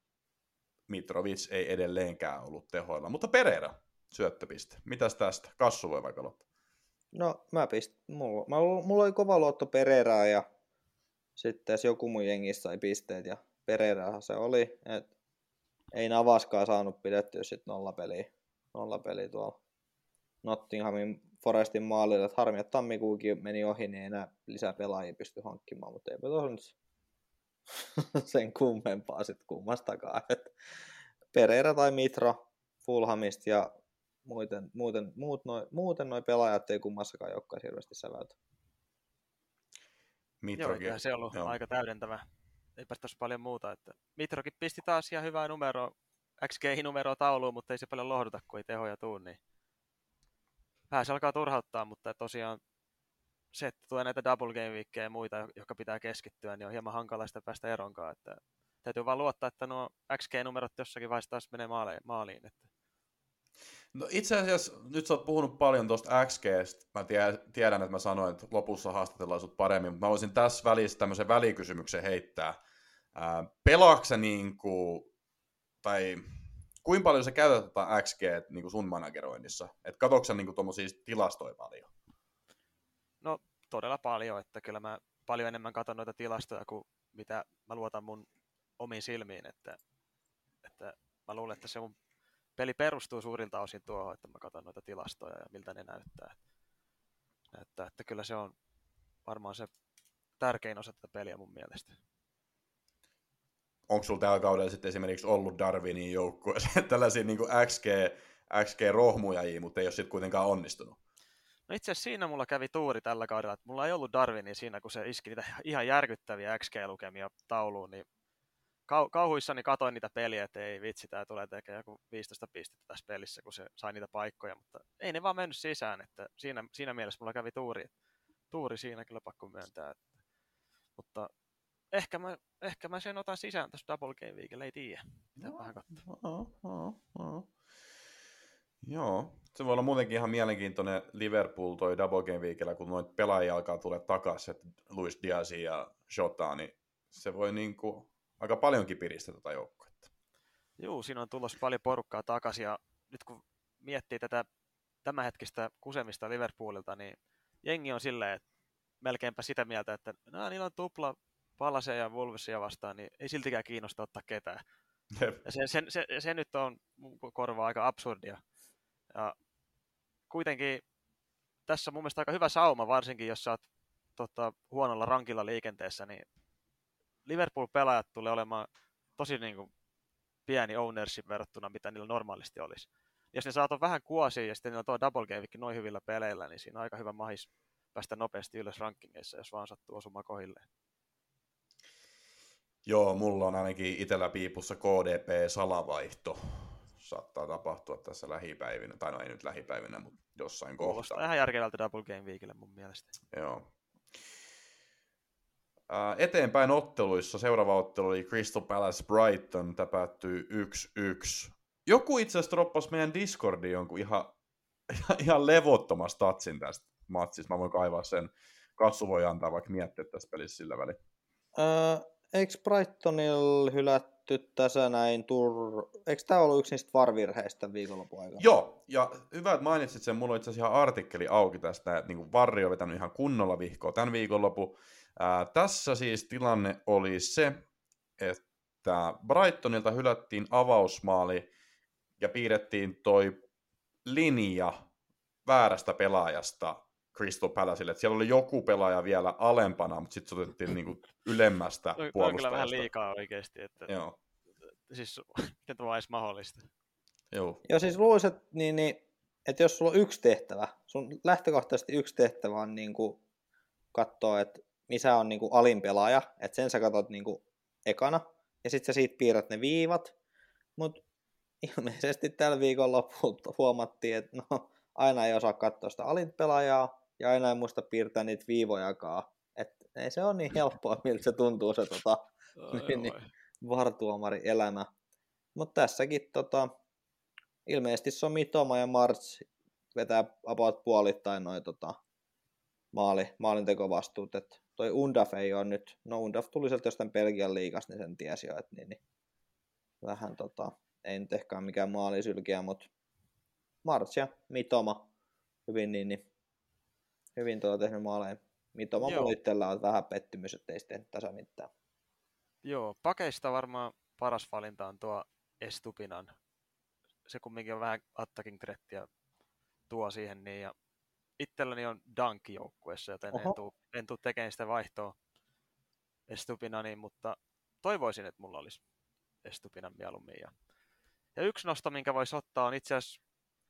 Mitrovic ei edelleenkään ollut tehoilla. Mutta Pereira, syöttöpiste. Mitäs tästä? Kassu voi vaikka aloittaa. No mä pist, mulla, mä, mulla oli kova luotto Pereiraa ja sitten tässä joku mun jengissä sai pisteet ja Pereirahan se oli, että ei Navaskaa saanut pidettyä sitten nollapeliä, nollapeliä tuolla Nottinghamin Forestin maalilla, harmi, että tammikuukin meni ohi, niin ei enää lisää pelaajia pysty hankkimaan, mutta eipä tuossa [LAUGHS] sen kummempaa sitten kummastakaan. Et Pereira tai Mitro Fulhamista ja muuten, muuten, muut noi, muuten noi pelaajat ei kummassakaan joukkueessa hirveästi säväytä. Joo, Mitrokin. eiköhän se ollut Joo. aika täydentävä. Eipä tässä paljon muuta. Että Mitrokin pisti taas ihan hyvää numeroa, XG-numeroa tauluun, mutta ei se paljon lohduta, kun ei tehoja tuu, niin vähän se alkaa turhauttaa, mutta tosiaan se, että tulee näitä double game weekkejä ja muita, jotka pitää keskittyä, niin on hieman hankala sitä päästä eronkaan. Että täytyy vaan luottaa, että nuo XG-numerot jossakin vaiheessa taas menee maaliin. maaliin että No itse asiassa nyt sä oot puhunut paljon tuosta XGstä. Mä tiedän, että mä sanoin, että lopussa haastatellaan sut paremmin, mutta mä voisin tässä välissä tämmöisen välikysymyksen heittää. Ää, niin kuin, tai kuinka paljon sä käytät tätä XG niin kuin sun manageroinnissa? Et sä niin kuin tommosia tilastoja paljon? Todella paljon, että kyllä mä paljon enemmän katson noita tilastoja kuin mitä mä luotan mun omiin silmiin, että, että mä luulen, että se mun peli perustuu suurilta osin tuohon, että mä katson noita tilastoja ja miltä ne näyttää. Näyttää, että kyllä se on varmaan se tärkein osa tätä peliä mun mielestä. onko sulla tällä kaudella sitten esimerkiksi ollut Darwinin joukkueeseen [LAUGHS] tällaisia niin XG, XG-rohmujajia, mutta ei ole sitten kuitenkaan onnistunut? No itse asiassa siinä mulla kävi tuuri tällä kaudella, että mulla ei ollut Darwini siinä, kun se iski niitä ihan järkyttäviä XG-lukemia tauluun, niin kau- kauhuissani katoin niitä peliä, että ei vitsi, tämä tulee tekemään joku 15 pistettä tässä pelissä, kun se sai niitä paikkoja, mutta ei ne vaan mennyt sisään, että siinä, siinä mielessä mulla kävi tuuri, tuuri siinä kyllä pakko myöntää, että, mutta ehkä mä, ehkä mä sen otan sisään tässä Double Game Weekillä, ei tiedä, pitää no, vähän katsoa. No, no, no. Joo, se voi olla muutenkin ihan mielenkiintoinen Liverpool toi Double Game Weekillä, kun noita pelaajia alkaa tulla takaisin, että Luis Diaz ja Jota, niin se voi niinku aika paljonkin piristää tätä joukkuetta. Joo, siinä on tulossa paljon porukkaa takaisin ja nyt kun miettii tätä tämänhetkistä kusemista Liverpoolilta, niin jengi on silleen, että melkeinpä sitä mieltä, että no, niillä on tupla Palasia ja Wolvesia vastaan, niin ei siltikään kiinnosta ottaa ketään. Ja se, se, se, se, nyt on korvaa aika absurdia. Ja kuitenkin tässä on mun mielestä aika hyvä sauma, varsinkin jos sä oot tota, huonolla rankilla liikenteessä, niin Liverpool-pelaajat tulee olemaan tosi niin kuin, pieni ownership verrattuna, mitä niillä normaalisti olisi. Jos ne saavat vähän kuosia ja sitten niillä on tuo double gamekin noin hyvillä peleillä, niin siinä on aika hyvä mahis päästä nopeasti ylös rankingeissa, jos vaan sattuu osumaan kohilleen. Joo, mulla on ainakin itellä piipussa KDP-salavaihto. Saattaa tapahtua tässä lähipäivinä, tai no ei nyt lähipäivinä, mutta jossain Kuulostaa kohtaa. ihan järkevältä Double Game Weekille mun mielestä. Joo. eteenpäin otteluissa seuraava ottelu oli Crystal Palace Brighton, tämä päättyy 1-1. Joku itse asiassa droppasi meidän Discordiin jonkun ihan, ihan, ihan levottoman statsin tästä matsista. Mä voin kaivaa sen. Katsu voi antaa vaikka miettiä tästä pelissä sillä välin. Öö, eikö Brightonilla hylätty tässä näin tur... Eikö tämä ollut yksi niistä varvirheistä viikonlopun aikana? Joo, ja hyvä, että mainitsit sen. Mulla on itse asiassa ihan artikkeli auki tästä, että niin Varri on vetänyt ihan kunnolla vihkoa tämän viikonlopun. Ää, tässä siis tilanne oli se, että Brightonilta hylättiin avausmaali ja piirrettiin toi linja väärästä pelaajasta Crystal Palacelle. Että siellä oli joku pelaaja vielä alempana, mutta sitten se otettiin niinku ylemmästä Toi- toi on puolustajasta. kyllä vähän liikaa oikeasti, että Joo, siis [LAUGHS] miten tämä on edes mahdollista. joo. Joo, siis luulisin, että, niin, niin, että jos sulla on yksi tehtävä, sun lähtökohtaisesti yksi tehtävä on niin kuin katsoa, että missä on niin kuin alin pelaaja, että sen sä katsot niin kuin ekana, ja sitten sä siitä piirrät ne viivat, mutta ilmeisesti tällä viikon lopulta huomattiin, että no, aina ei osaa katsoa sitä alin pelaajaa, ja aina ei muista piirtää niitä viivojakaan. Et ei se ole niin helppoa, [LAUGHS] miltä se tuntuu se tota, Niin, niin. vartuomari elämä. Mutta tässäkin tota, ilmeisesti se on Mitoma ja March vetää about puolittain noin tota, maali, maalintekovastuut. Et toi Undaf ei ole nyt, no Undaf tuli sieltä jostain Belgian liigasta, niin sen tiesi jo, että niin, niin, vähän tota, ei nyt ehkä ole mikään maalisylkiä, mutta March ja Mitoma hyvin, niin, niin, hyvin tuota tehnyt maaleja. Mitoma itsellä on vähän pettymys, ettei sitten tehnyt tasa mitään. Joo, pakeista varmaan paras valinta on tuo Estupinan. Se kumminkin on vähän attacking threattiä tuo siihen niin ja itselläni on Danki joukkueessa, joten en Oho. tuu, en tuu tekemään sitä vaihtoa Estupinaniin, mutta toivoisin, että mulla olisi Estupinan mieluummin. Ja, ja yksi nosto, minkä voisi ottaa, on itse asiassa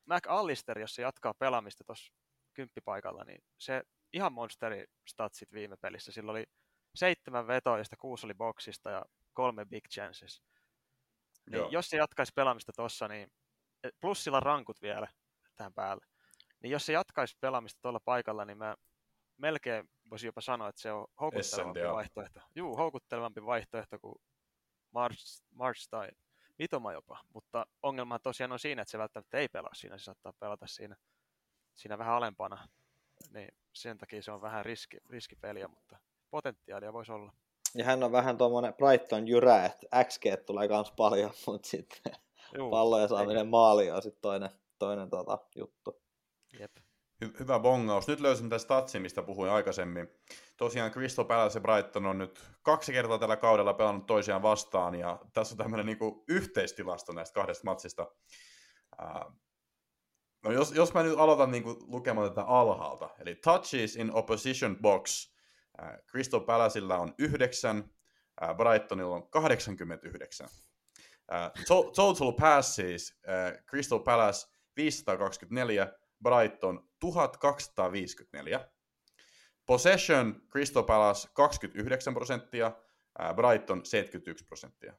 McAllister, jos se jatkaa pelaamista tuossa kymppipaikalla, niin se ihan monsteri statsit viime pelissä. Sillä oli seitsemän vetoa, josta kuusi oli boksista ja kolme big chances. Niin Joo. jos se jatkaisi pelaamista tossa, niin et plus sillä on rankut vielä tähän päälle. Niin jos se jatkaisi pelaamista tuolla paikalla, niin mä melkein voisin jopa sanoa, että se on houkuttelevampi SNDA. vaihtoehto. Juu, houkuttelevampi vaihtoehto kuin Mars, Mars tai Mitoma jopa. Mutta ongelma tosiaan on siinä, että se välttämättä ei pelaa siinä. Se saattaa pelata siinä, siinä vähän alempana. Niin sen takia se on vähän riski, riskipeliä, mutta potentiaalia voisi olla. Ja hän on vähän tuommoinen Brighton jyrä, että XG tulee kans paljon, [LAUGHS] mutta sitten Juu, palloja saaminen maaliin on sitten toinen, toinen tota, juttu. Jep. Hy- hyvä bongaus. Nyt löysin tästä statsin, mistä puhuin aikaisemmin. Tosiaan Crystal Palace ja Brighton on nyt kaksi kertaa tällä kaudella pelannut toisiaan vastaan, ja tässä on tämmöinen niinku yhteistilasto näistä kahdesta matsista. Ää, no jos, jos mä nyt aloitan niinku lukemaan tätä alhaalta, eli touches in opposition box. Ää, Crystal Palacella on yhdeksän, Ää, Brightonilla on 89. Ää, to- total passes, ää, Crystal Palace 524, Brighton 1254. Possession, Crystal Palace 29 prosenttia, ää, Brighton 71 prosenttia.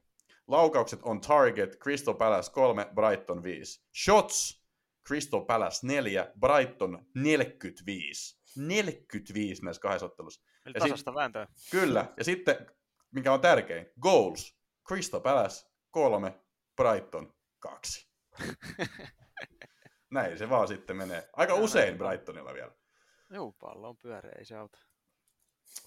Laukaukset on target, Crystal Palace 3, Brighton 5. Shots, Crystal Palace 4, Brighton 45. 45 näissä kahdessa ottelussa. Eli Ja sit- tasasta vääntöä. Kyllä, ja sitten, mikä on tärkein, goals, Crystal Palace 3, Brighton 2. [LAUGHS] Näin se vaan sitten menee. Aika Joo, usein. Brightonilla vielä. Juu, pallo on pyöreä, ei se auta.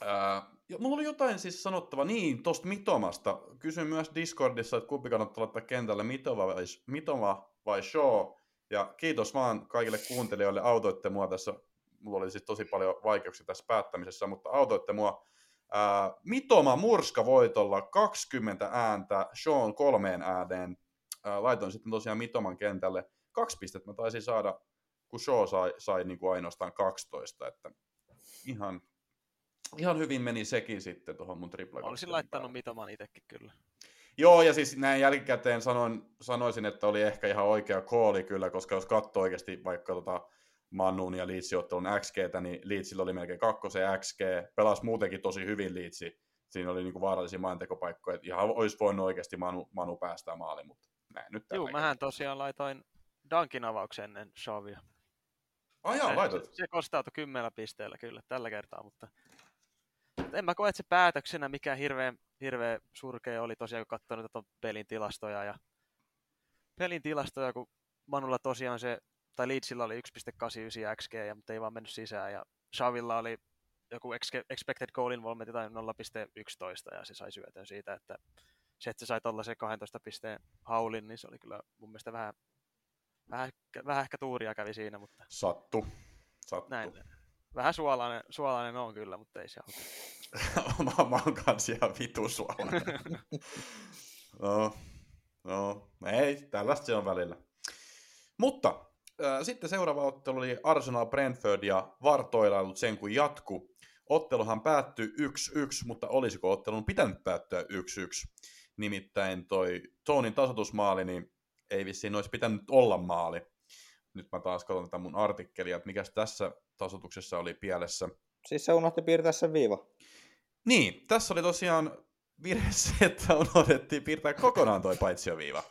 Ää, mulla oli jotain siis sanottava, niin, tosta Mitomasta. Kysyin myös Discordissa, että kumpi kannattaa laittaa kentälle, Mitoma vai, Mitoma vai Shaw. Ja kiitos vaan kaikille kuuntelijoille, autoitte mua tässä. Mulla oli siis tosi paljon vaikeuksia tässä päättämisessä, mutta autoitte mua. Ää, Mitoma Murska voitolla 20 ääntä, Sean kolmeen ääneen. Ää, laitoin sitten tosiaan Mitoman kentälle. Kaksi pistettä mä taisin saada, kun Shaw sai, sai niin kuin ainoastaan 12, että ihan ihan hyvin meni sekin sitten tuohon mun tripla Olisin laittanut mitoman itsekin kyllä. Joo, ja siis näin jälkikäteen sanoin, sanoisin, että oli ehkä ihan oikea kooli kyllä, koska jos katsoo oikeasti vaikka tota Mannun ja Leedsin ottelun XGtä, niin Leedsillä oli melkein kakkosen XG, pelasi muutenkin tosi hyvin Leedsi. Siinä oli niinku vaarallisia maaintekopaikkoja, että ihan olisi voinut oikeasti Manu, Manu päästää maaliin, mutta näin nyt tällä Juu, kertaa. mähän tosiaan laitoin Dunkin avauksen ennen Shavia. Ai jaa, laitat. Se, se kostautui kymmenellä pisteellä kyllä tällä kertaa, mutta mutta en mä koe, että se päätöksenä mikä hirveän, hirveän surkea oli tosiaan, kun katsonut tuon pelin tilastoja. Ja pelin tilastoja, kun Manulla tosiaan se, tai Leedsillä oli 1.89 XG, ja, mutta ei vaan mennyt sisään. Ja Shavilla oli joku ex- expected goal involvement tai 0.11, ja se sai syötön siitä, että se, että se sai tuollaisen 12 pisteen haulin, niin se oli kyllä mun mielestä vähän, vähän, vähän ehkä tuuria kävi siinä, mutta Sattu. Sattu. näin. Vähän suolainen, suolainen on kyllä, mutta ei se auta. Mä, mä oon kans ihan vitu suolainen. [LAUGHS] no, no, ei, tällaista se on välillä. Mutta äh, sitten seuraava ottelu oli Arsenal Brentford ja vartoilailut sen kuin jatku. Otteluhan päättyi 1-1, mutta olisiko ottelun pitänyt päättyä 1-1? Nimittäin toi Tonin tasoitusmaali, niin ei vissiin olisi pitänyt olla maali. Nyt mä taas katson tätä mun artikkelia, että mikä tässä tasoituksessa oli pielessä. Siis se unohti piirtää sen viiva. Niin, tässä oli tosiaan virhe se, että unohdettiin piirtää kokonaan toi paitsioviiva.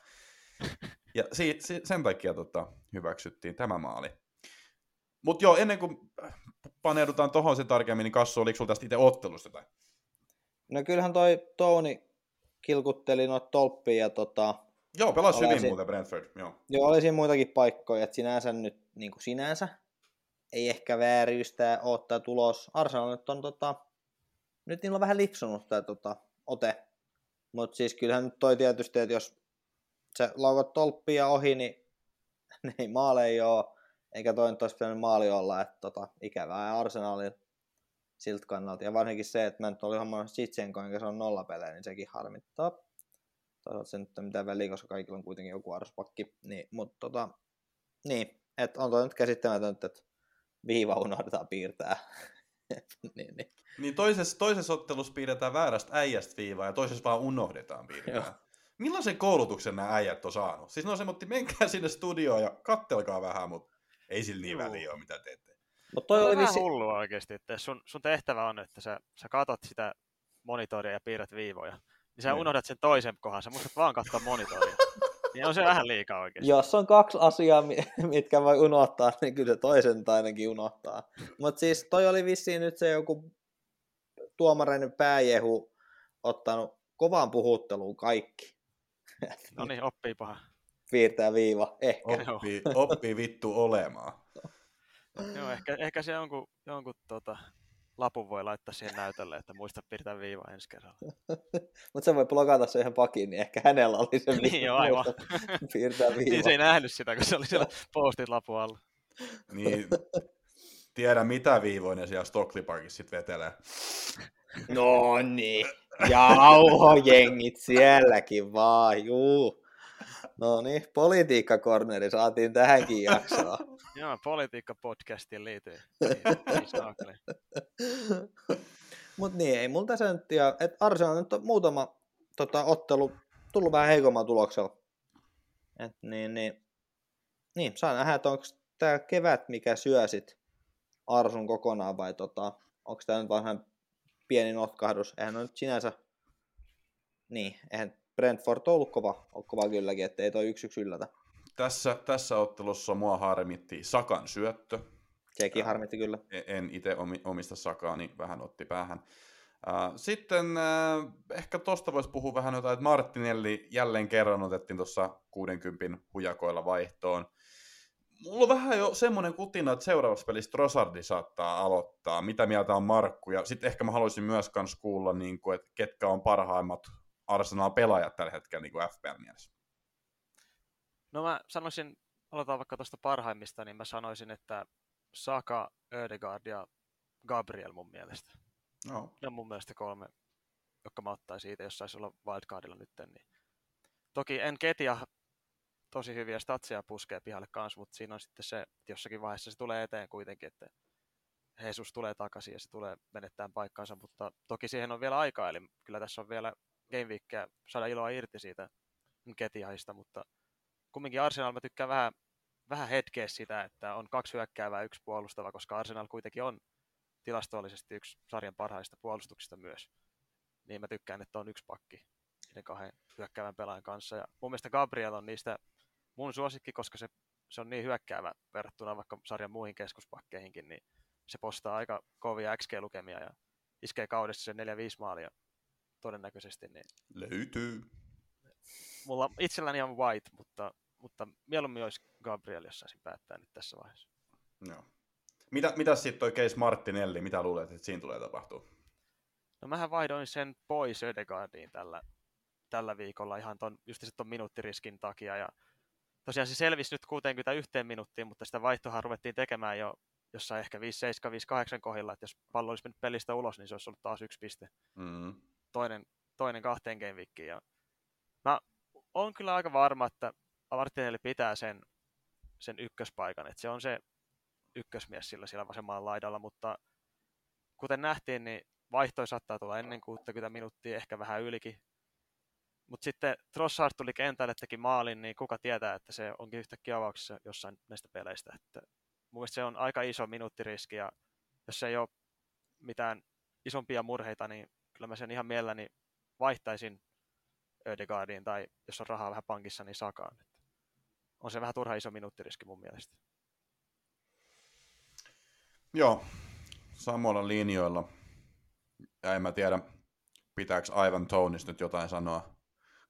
Ja si- si- sen takia tota, hyväksyttiin tämä maali. Mutta joo, ennen kuin paneudutaan tohon se tarkemmin, niin Kassu, oliko sulla tästä itse ottelusta jotain? No kyllähän toi Touni kilkutteli noita tolppia ja tota, Joo, pelasi hyvin Palasin- muuten Brentford, joo. joo, oli siinä muitakin paikkoja, että sinänsä nyt niin kuin sinänsä ei ehkä vääryystä ottaa tulos. Arsenal nyt on tota, nyt niillä on vähän lipsunut tämä tota, ote. Mutta siis kyllähän nyt toi tietysti, että jos sä laukat tolppia ohi, niin [LAUGHS] ne ei maaleja ole, eikä toi nyt olisi pitänyt maali olla, että tota, ikävää Arsenalilla siltä kannalta. Ja varsinkin se, että mä nyt olin hommannut Sitsenko, enkä se on nollapelejä, niin sekin harmittaa. Toisaalta se nyt ei ole mitään väliä, koska kaikilla on kuitenkin joku arvospakki. Niin, mutta tota, niin, että on toi nyt käsittämätöntä, että viiva unohdetaan piirtää. [LAUGHS] [LAUGHS] niin, niin. Niin toisessa, toisessa ottelussa piirretään väärästä äijästä viivaa ja toisessa vaan unohdetaan Joo. piirtää. Millaisen koulutuksen nämä äijät on saanut? Siis ne on semmoinen, menkää sinne studioon ja kattelkaa vähän, mutta ei sillä niin Juu. väliä ole, mitä teette. Mutta Toi on oli vähän vissi... hullua oikeasti, että sun, sun tehtävä on, että sä, sä katot sitä monitoria ja piirrät viivoja. Niin sä Niin. unohdat sen toisen kohan, sä muistat vaan katsoa monitoria. [LAUGHS] niin on se vähän liikaa oikeasti. Jos on kaksi asiaa, mi- [LAUGHS] mitkä voi unohtaa, niin kyllä se toisen ainakin unohtaa. Mutta siis toi oli vissiin nyt se joku tuomareiden pääjehu ottanut kovaan puhutteluun kaikki. No niin, oppii paha. Piirtää viiva, ehkä. Oppii, oppii vittu olemaan. Joo, ehkä, ehkä se jonkun, jonkun tota, lapun voi laittaa siihen näytölle, että muista piirtää viiva ensi kerralla. [LAUGHS] Mutta se voi blokata sen ihan pakin, niin ehkä hänellä oli se [LAUGHS] Niin joo, aivan. [LAUGHS] piirtää Niin viiva. se ei nähnyt sitä, kun se oli siellä postit lapun alla. Niin, tiedä mitä viivoja ne siellä Stockley Parkissa sit vetelee. No niin, jauhojengit sielläkin vaan, juu. No niin, politiikkakorneri saatiin tähänkin jaksoon. Joo, politiikka-podcastiin liittyy. Niin, saakeli. Mutta niin, ei multa se nyt tiedä, että Arsenal nyt on muutama tota, ottelu tullut vähän heikommalla tuloksella. Et niin, niin, niin, saa nähdä, että onko tämä kevät, mikä syö sit Arsun kokonaan vai tota, onko tämä nyt vähän pieni notkahdus. Eihän on nyt sinänsä, niin, eihän Brentford on ollut kova, ollut kova kylläkin, ettei toi yksi yksi yllätä. Tässä, tässä ottelussa mua harmitti Sakan syöttö. Sekin harmitti kyllä. En itse omista Sakaa, niin vähän otti päähän. Äh, Sitten ehkä tosta voisi puhua vähän jotain, että Martinelli jälleen kerran otettiin tuossa 60 hujakoilla vaihtoon. Mulla on vähän jo semmoinen kutina, että seuraavassa pelissä Trossardi saattaa aloittaa. Mitä mieltä on Markku? Ja sitten ehkä mä haluaisin myös kans kuulla, niin kuin, että ketkä on parhaimmat Arsenal-pelaajat tällä hetkellä niin FPL-mielessä. No mä sanoisin, aloitetaan vaikka tuosta parhaimmista, niin mä sanoisin, että Saka, Ödegaard ja Gabriel mun mielestä. No. Ne on mun mielestä kolme, jotka mä ottaisin siitä, jos saisi olla wildcardilla nyt. Niin. Toki en ketia tosi hyviä statsia puskee pihalle kanssa, mutta siinä on sitten se, että jossakin vaiheessa se tulee eteen kuitenkin, että Jesus tulee takaisin ja se tulee menettämään paikkaansa, mutta toki siihen on vielä aikaa, eli kyllä tässä on vielä game weekia saada iloa irti siitä ketiahista, mutta kumminkin Arsenal mä tykkään vähän, vähän hetkeä sitä, että on kaksi hyökkäävää yksi puolustava, koska Arsenal kuitenkin on tilastollisesti yksi sarjan parhaista puolustuksista myös. Niin mä tykkään, että on yksi pakki niiden kahden hyökkäävän pelaajan kanssa. Ja mun mielestä Gabriel on niistä mun suosikki, koska se, se on niin hyökkäävä verrattuna vaikka sarjan muihin keskuspakkeihinkin, niin se postaa aika kovia XG-lukemia ja iskee kaudessa sen 4-5 maalia todennäköisesti. Niin Löytyy. mulla itselläni on White, mutta, mutta mieluummin olisi Gabriel, jos saisin päättää nyt tässä vaiheessa. Joo. Mitä, mitä sitten toi Case Martinelli, mitä luulet, että siinä tulee tapahtua? No mähän vaihdoin sen pois Ödegaardiin tällä, tällä viikolla ihan ton, just ton minuuttiriskin takia. Ja tosiaan se selvisi nyt 61 minuuttiin, mutta sitä vaihtoa ruvettiin tekemään jo jossain ehkä 5-7, 5-8 kohdilla, että jos pallo olisi mennyt pelistä ulos, niin se olisi ollut taas yksi piste. Mm. Toinen, toinen kahteen game. Ja mä oon kyllä aika varma, että Martinelli pitää sen, sen ykköspaikan, että se on se ykkösmies sillä siellä vasemmalla laidalla, mutta kuten nähtiin, niin vaihtoi saattaa tulla ennen 60 minuuttia, ehkä vähän ylikin. Mutta sitten Trossard tuli kentälle, teki maalin, niin kuka tietää, että se onkin yhtäkkiä avauksessa jossain näistä peleistä. Että mun mielestä se on aika iso minuuttiriski, ja jos ei ole mitään isompia murheita, niin kyllä mä sen ihan mielelläni vaihtaisin Ödegaardiin, tai jos on rahaa vähän pankissa, niin Sakaan. On se vähän turha iso minuuttiriski mun mielestä. Joo, samoilla linjoilla. Ja en mä tiedä, pitääkö Ivan Tonis nyt jotain sanoa.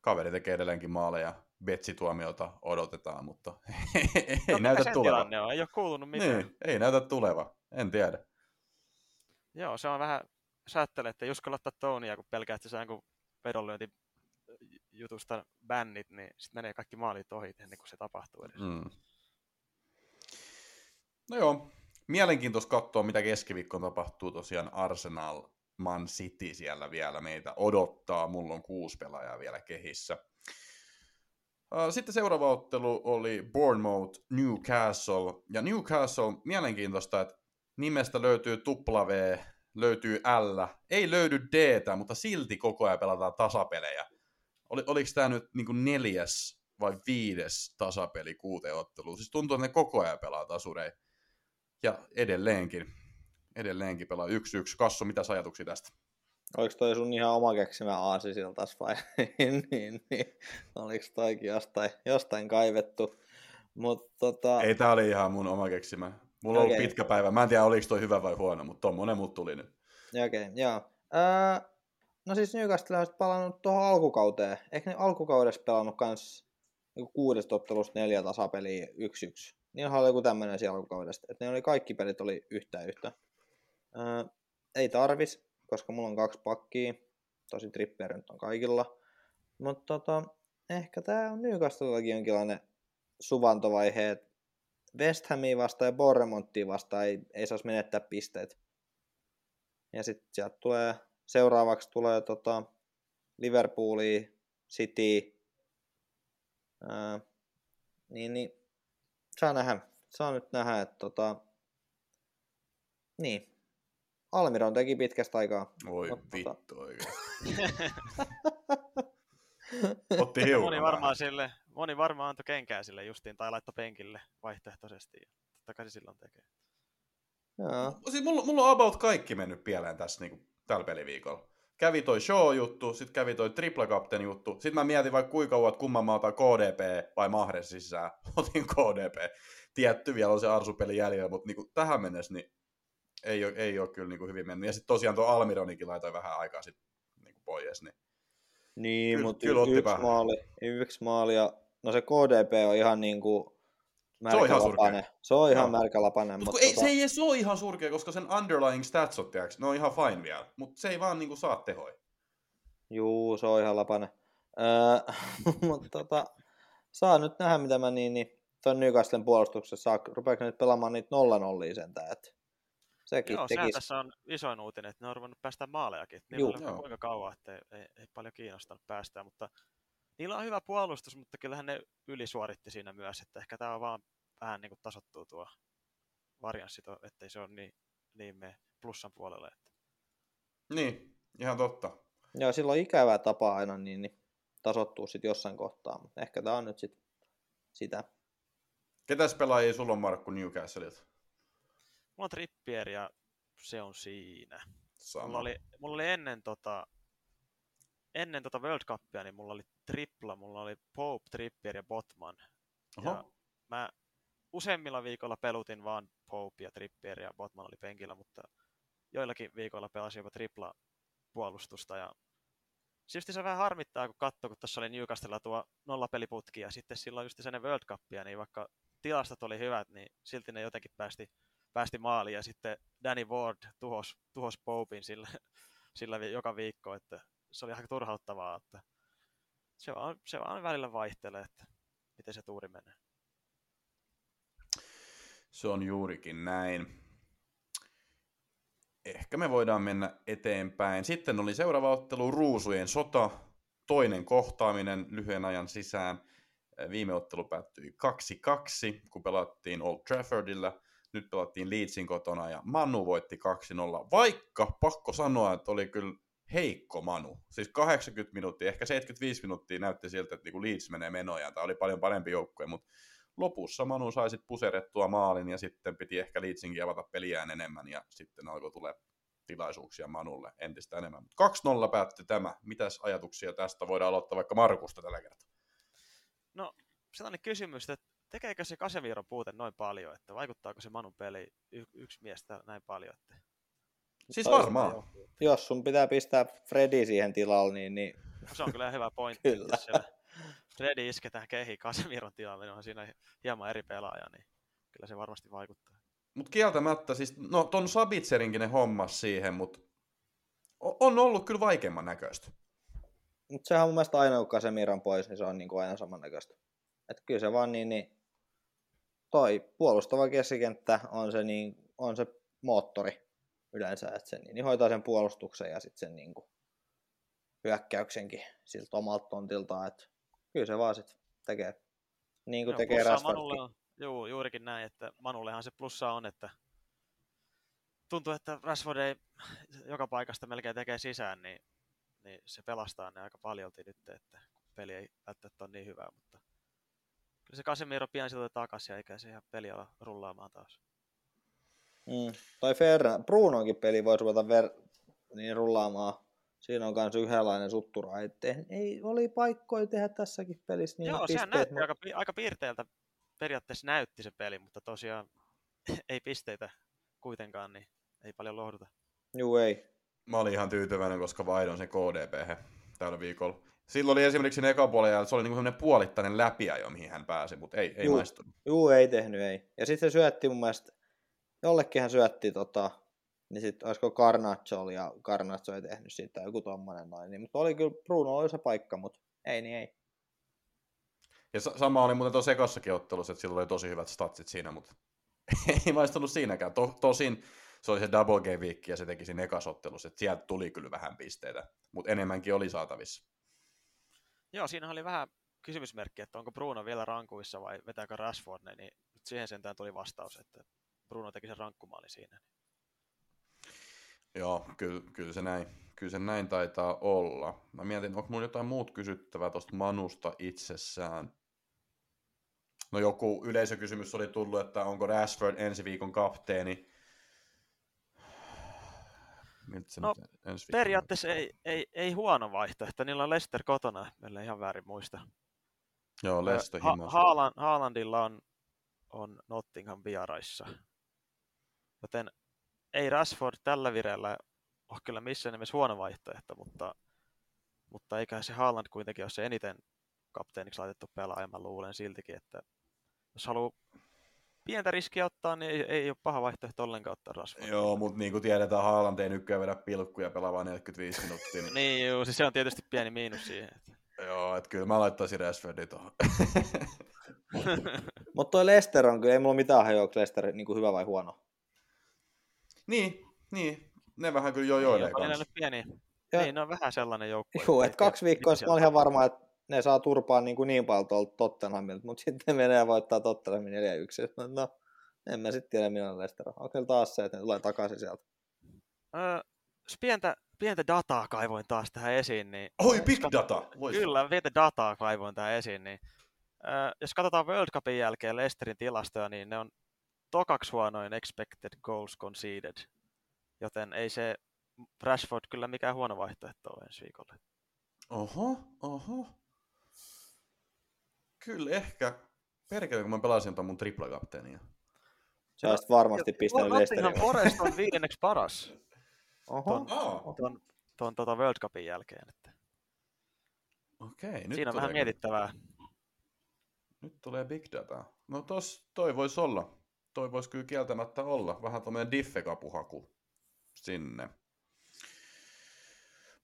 Kaveri tekee edelleenkin maaleja, betsituomiota odotetaan, mutta [LAUGHS] ei no, näytä tuleva. on? Ei ole kuulunut mitään. Niin, ei näytä tuleva, en tiedä. Joo, se on vähän, jos ajattelee, että jos ottaa Tonia, kun pelkää, että se on vedonlyönti jutusta bännit, niin sitten menee kaikki maalit ohi ennen kuin se tapahtuu edes. Mm. No joo, mielenkiintoista katsoa, mitä keskiviikkoon tapahtuu tosiaan Arsenal Man City siellä vielä meitä odottaa. Mulla on kuusi pelaajaa vielä kehissä. Sitten seuraava ottelu oli Bournemouth Newcastle. Ja Newcastle, mielenkiintoista, että nimestä löytyy W, löytyy L, ei löydy D, mutta silti koko ajan pelataan tasapelejä. Oli, oliko tämä nyt niin kuin neljäs vai viides tasapeli kuuteen otteluun? Siis tuntuu, että ne koko ajan pelaa tasureja. Ja edelleenkin, edelleenkin pelaa 1-1. Kassu, mitä ajatuksia tästä? Oliko toi sun ihan oma keksimä aasisiltas vai [LAUGHS] niin, niin, oliko toikin jostain, jostain kaivettu? Mut, tota... Ei, tää oli ihan mun oma keksimä. Mulla on okay. ollut pitkä päivä. Mä en tiedä, oliko toi hyvä vai huono, mutta tommonen mut tuli nyt. Okei, okay, joo. Öö, no siis Newcastle on palannut tuohon alkukauteen. Eikö ne alkukaudessa pelannut kans niin kuudesta ottelusta neljä tasapeliä yksi yksi? Niin oli joku tämmöinen siellä alkukaudesta. Että ne oli kaikki pelit oli yhtä yhtä. Öö, ei tarvis, koska mulla on kaksi pakkia. Tosi tripper nyt on kaikilla. Mutta tota, ehkä tää on Newcastlellakin jonkinlainen suvantovaihe, West Hamia vastaan ja Borremonttia vastaan ei, ei saisi menettää pisteet. Ja sitten sieltä tulee, seuraavaksi tulee tota, Liverpooli, City, ää, niin, niin saa nähdä, saa nyt nähdä, että tota, niin, Almiron teki pitkästä aikaa. Oi Mutta- vittu oikein. [LAUGHS] Otti hiukan Moni varmaan, sille, moni varmaan antoi kenkää sille justiin tai laittoi penkille vaihtoehtoisesti. Ja totta kai se silloin tekee. Joo. Siis mulla, mulla on about kaikki mennyt pieleen tässä niinku, tällä peliviikolla. Kävi toi show-juttu, sitten kävi toi Triple Captain juttu. Sitten mä mietin vaikka kuinka kauan, että kumman mä otan KDP vai Mahrez sisään. [LAUGHS] Otin KDP. Tietty, vielä on se arsupeli jäljellä, mutta niinku, tähän mennessä niin ei ole, ei ole kyllä niinku hyvin mennyt. Ja sitten tosiaan tuo Almironikin laitoin vähän aikaa sitten niinku pois. Niin. Niin, Kyllä- mutta kyllä otti yksi vähän. maali, yksi maali ja no se KDP on ihan Se on ihan märkälapainen. Se on ihan Joo. märkälapainen, Mutta mutta ei, tota, se ei edes ole ihan surkea, koska sen underlying stats on, tiiäks, ne on ihan fine vielä. Mutta se ei vaan niinku saa tehoja. juu, se on ihan lapainen. Öö, [LAUGHS] mutta tota, saa nyt nähdä, mitä mä niin, niin tuon Newcastlen puolustuksessa saa. Rupeeko nyt pelaamaan niitä nolla nollia sentään, että sekin Joo, sehän tekisi. tässä on isoin uutinen, että ne on ruvennut päästä maalejakin. Niillä Juu. on Joo. kuinka kauan, että ei, ei, ei, paljon kiinnostanut päästää, mutta niillä on hyvä puolustus, mutta kyllähän ne ylisuoritti siinä myös, että ehkä tämä on vaan vähän niin kuin tasottuu tuo varianssi, ettei se ole niin, niin me plussan puolelle. Että. Niin, ihan totta. Joo, silloin ikävää tapa aina niin, niin tasottuu sitten jossain kohtaa, mutta ehkä tämä on nyt sit sitä. Ketäs pelaajia sulla on Markku Newcastleilta? Mulla on Trippier ja se on siinä. Sama. Mulla oli, mulla oli ennen tota, ennen tota World Cupia, niin mulla oli tripla, mulla oli Pope, Trippier ja Botman. Oho. Ja mä useimmilla viikoilla pelutin vaan Pope ja Trippier ja Botman oli penkillä, mutta joillakin viikoilla pelasin jopa tripla puolustusta ja Siis se vähän harmittaa, kun katsoo, kun tuossa oli Newcastella tuo nollapeliputki ja sitten silloin just sen World Cupia, niin vaikka tilastot oli hyvät, niin silti ne jotenkin päästi, päästi maaliin ja sitten Danny Ward tuhos, tuhos Popin sillä, sillä joka viikko, että se oli aika turhauttavaa, että se vaan, se vaan välillä vaihtelee, että miten se tuuri menee. Se on juurikin näin. Ehkä me voidaan mennä eteenpäin. Sitten oli seuraava ottelu Ruusujen sota. Toinen kohtaaminen lyhyen ajan sisään. Viime ottelu päättyi 2-2, kun pelattiin Old Traffordilla. Nyt pelattiin Leedsin kotona ja Manu voitti 2-0. Vaikka pakko sanoa, että oli kyllä heikko Manu. Siis 80 minuuttia, ehkä 75 minuuttia näytti siltä, että niinku Leeds menee menojaan. Tämä oli paljon parempi joukkue, mutta lopussa Manu sai sitten puserettua maalin ja sitten piti ehkä Leedsinkin avata peliään enemmän ja sitten alkoi tulee tilaisuuksia Manulle entistä enemmän. 2-0 päättyi tämä. Mitäs ajatuksia tästä voidaan aloittaa vaikka Markusta tällä kertaa? No, sellainen kysymys, että tekeekö se Casemiron puute noin paljon, että vaikuttaako se Manun peli y- yksi miestä näin paljon, että Siis varmaan. Jos sun pitää pistää Freddy siihen tilalle, niin, niin se on kyllä hyvä pointti, Kyllä. jos siellä Fredi isketään kehi Casemiron tilalle, niin on siinä hieman eri pelaaja, niin kyllä se varmasti vaikuttaa. Mutta kieltämättä, siis, no ton Sabitserinkin ne hommas siihen, mutta on ollut kyllä vaikeamman näköistä. Mutta sehän on mun mielestä aina, kun Casemiran pois, niin se on niin kuin aina samannäköistä. Että kyllä se vaan niin, niin toi puolustava keskikenttä on se, niin, on se moottori yleensä, että se niin, niin hoitaa sen puolustuksen ja sitten sen niin kuin hyökkäyksenkin siltä omalta tontiltaan, että kyllä se vaan sit tekee niin kuin Joo, tekee Manulle Rashfordkin. on, juu, juurikin näin, että Manullehan se plussa on, että tuntuu, että Rashford ei joka paikasta melkein tekee sisään, niin, niin se pelastaa ne aika paljolti nyt, että peli ei välttämättä ole niin hyvä, mutta kyllä se Casemiro pian siltä takaisin, eikä se ihan peli ala rullaamaan taas. Mm. Toi Ferran, Brunonkin peli voisi ruveta ver- niin rullaamaan. Siinä on myös yhdenlainen suttura. Et te- ei, oli paikkoja tehdä tässäkin pelissä niin Joo, sehän näytti aika, pi- aika piirteeltä, periaatteessa näytti se peli, mutta tosiaan [LAUGHS] ei pisteitä kuitenkaan, niin ei paljon lohduta. Juu, ei. Mä olin ihan tyytyväinen, koska vaihdoin sen KDP tällä viikolla. Silloin oli esimerkiksi siinä eka puolella, se oli niinku semmoinen puolittainen läpiajo, mihin hän pääsi, mutta ei, ei Juu. maistunut. Juu, ei tehnyt, ei. Ja sitten se syötti mun mielestä, jollekin hän syötti tota, niin sitten olisiko Garnacho oli, ja Garnacho ei tehnyt siitä joku tommonen noin. Niin, mutta oli kyllä, Bruno oli se paikka, mutta ei niin ei. Ja sa- sama oli muuten tuossa ekassakin ottelussa, että sillä oli tosi hyvät statsit siinä, mutta [LAUGHS] ei maistunut siinäkään. To- tosin se oli se double game week ja se teki siinä ekasottelussa, että sieltä tuli kyllä vähän pisteitä, mutta enemmänkin oli saatavissa. Joo, siinä oli vähän kysymysmerkki, että onko Bruno vielä rankuissa vai vetääkö Rashford ne, niin siihen sentään tuli vastaus, että Bruno teki sen rankkumaalin siinä. Joo, kyllä, kyllä, se näin, kyllä se näin taitaa olla. Mä mietin, onko mun jotain muut kysyttävää tuosta Manusta itsessään. No joku yleisökysymys oli tullut, että onko Rashford ensi viikon kapteeni. Miltä se No, ensi Periaatteessa ei, ei, ei huono vaihtoehto. Niillä on Leicester kotona, meillä ihan väärin muista. Joo, Lesto Ha-. Haaland, Haalandilla on, on Nottingham vieraissa. Joten ei Rashford tällä vireellä ole kyllä missään nimessä huono vaihtoehto, mutta, mutta eiköhän se Haaland kuitenkin ole se eniten kapteeniksi laitettu pelaaja. Mä luulen siltikin, että jos haluaa pientä riskiä ottaa, niin ei, ei ole paha vaihtoehto ollenkaan ottaa Rashford. Joo, mutta niin kuin tiedetään, Haaland ei nykyään vedä pilkkuja pelaa vain 45 minuuttia. [LAUGHS] Niin... Niin, juu, siis se on tietysti pieni miinus siihen. Että... Joo, että kyllä mä laittaisin Rashfordin tuohon. [LAUGHS] Mutta toi Lester on kyllä, ei mulla mitään hajoa, onko Lester niin kuin hyvä vai huono. Niin, niin. Ne vähän kyllä jo niin, joilee onko niillä kanssa. pieni. Ja- Niin, ne on vähän sellainen joukkue. Joo, että kaksi viikkoa sitten mä olin sieltä ihan varma, että ne saa turpaa niin, kuin niin paljon tuolta Tottenhamilta, mutta sitten ne menee ja voittaa Tottenhamin 4-1. No, no, en mä sitten tiedä, millainen Lester on. On kyllä taas se, että ne tulee takaisin sieltä. Öö, pientä, pientä dataa kaivoin taas tähän esiin, niin... Oi, big data! Loistavaa. Kyllä, pientä dataa kaivoin tähän esiin, niin... Öö, jos katsotaan World Cupin jälkeen Leicesterin tilastoja, niin ne on tokaksi huonoin expected goals conceded. Joten ei se Rashford kyllä mikään huono vaihtoehto ole ensi viikolla. Oho, oho. Kyllä ehkä. Perkele, kun mä pelasin tuon mun triplakapteenia. Se olisi varmasti pistänyt Lesterin. Forest on viidenneksi paras Oho. ton, Aa, ton, ton tota World Cupin jälkeen. Että okei. Nyt siinä on vähän mietittävää. Nyt tulee big data. No tos, toi voisi olla. Toi voisi kyllä kieltämättä olla. Vähän tommonen diffekapuhaku sinne.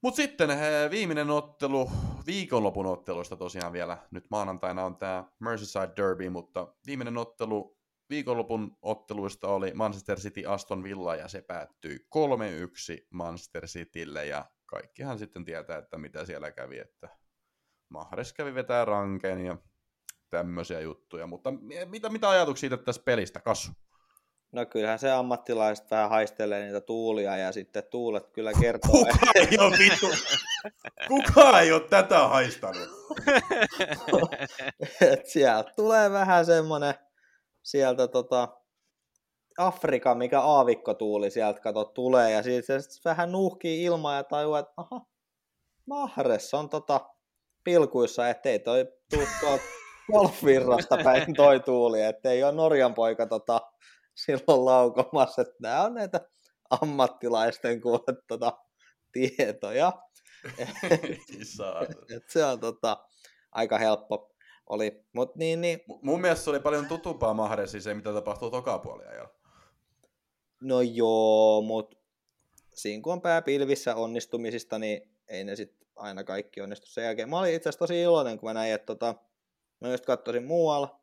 Mut sitten eh, viimeinen ottelu, viikonlopun otteluista tosiaan vielä. Nyt maanantaina on tämä Merseyside Derby, mutta viimeinen ottelu viikonlopun otteluista oli Manchester City Aston Villa ja se päättyi 3-1 Manchester Citylle ja kaikkihan sitten tietää, että mitä siellä kävi, että Mahrez kävi vetää rankeen ja tämmöisiä juttuja, mutta mi- mitä, mitä ajatuksia siitä tästä pelistä, Kassu? No kyllähän se ammattilaiset vähän haistelee niitä tuulia ja sitten tuulet kyllä kertoo, Kuka ei ole [LAUGHS] vittu, kuka ei ole tätä haistanut? [LAUGHS] että sieltä tulee vähän semmoinen sieltä tota, Afrika, mikä aavikkotuuli sieltä kato tulee ja siitä se vähän nuuhkii ilmaa ja tajuaa, että aha, Mahress on tota pilkuissa, ettei toi tuu tuolta golfvirrasta päin [LAUGHS] toi tuuli, ettei ole Norjan poika tota, silloin laukomassa, että nämä on näitä ammattilaisten kuule tota, tietoja. [LAUGHS] Saa. Et se on tota, aika helppo oli. Mut niin, niin, Mun mielestä se oli paljon tutumpaa Mahrezin se, mitä tapahtuu tokapuoliajalla. no joo, mut siinä kun on pää pilvissä onnistumisista, niin ei ne sit aina kaikki onnistu sen jälkeen. Mä olin itse asiassa tosi iloinen, kun mä näin, että tota, mä just katsoin muualla,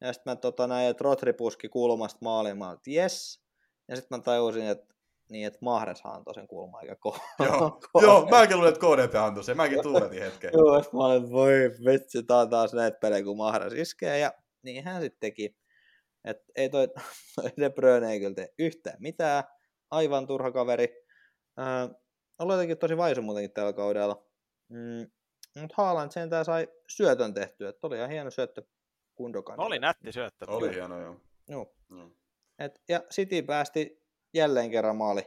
ja sitten mä tota, näin, että Rotri puski kulmasta maaliin, mä olin, että jes, ja sitten mä tajusin, että niin, että Mahreshan antoi sen kulma eikä ko- [LAUGHS] Joo, ko- joo mäkin luulen, että KDP antoi sen. Mäkin tuuletin hetken. Joo, mä olin, voi vitsi, tää on taas näitä pelejä, kun Mahras iskee, ja niin hän sitten teki. Et ei toi, [LAUGHS] toi De Bruyne ei kyllä tee yhtään mitään, aivan turha kaveri. Äh, oli jotenkin tosi vaisu muutenkin tällä kaudella. Mm, mutta Haaland sentään sai syötön tehtyä, että oli ihan hieno syöttö Kundokan. Oli nätti syöttö. Oli hieno, joo. Joo. Mm. Et, ja City päästi jälleen kerran maali.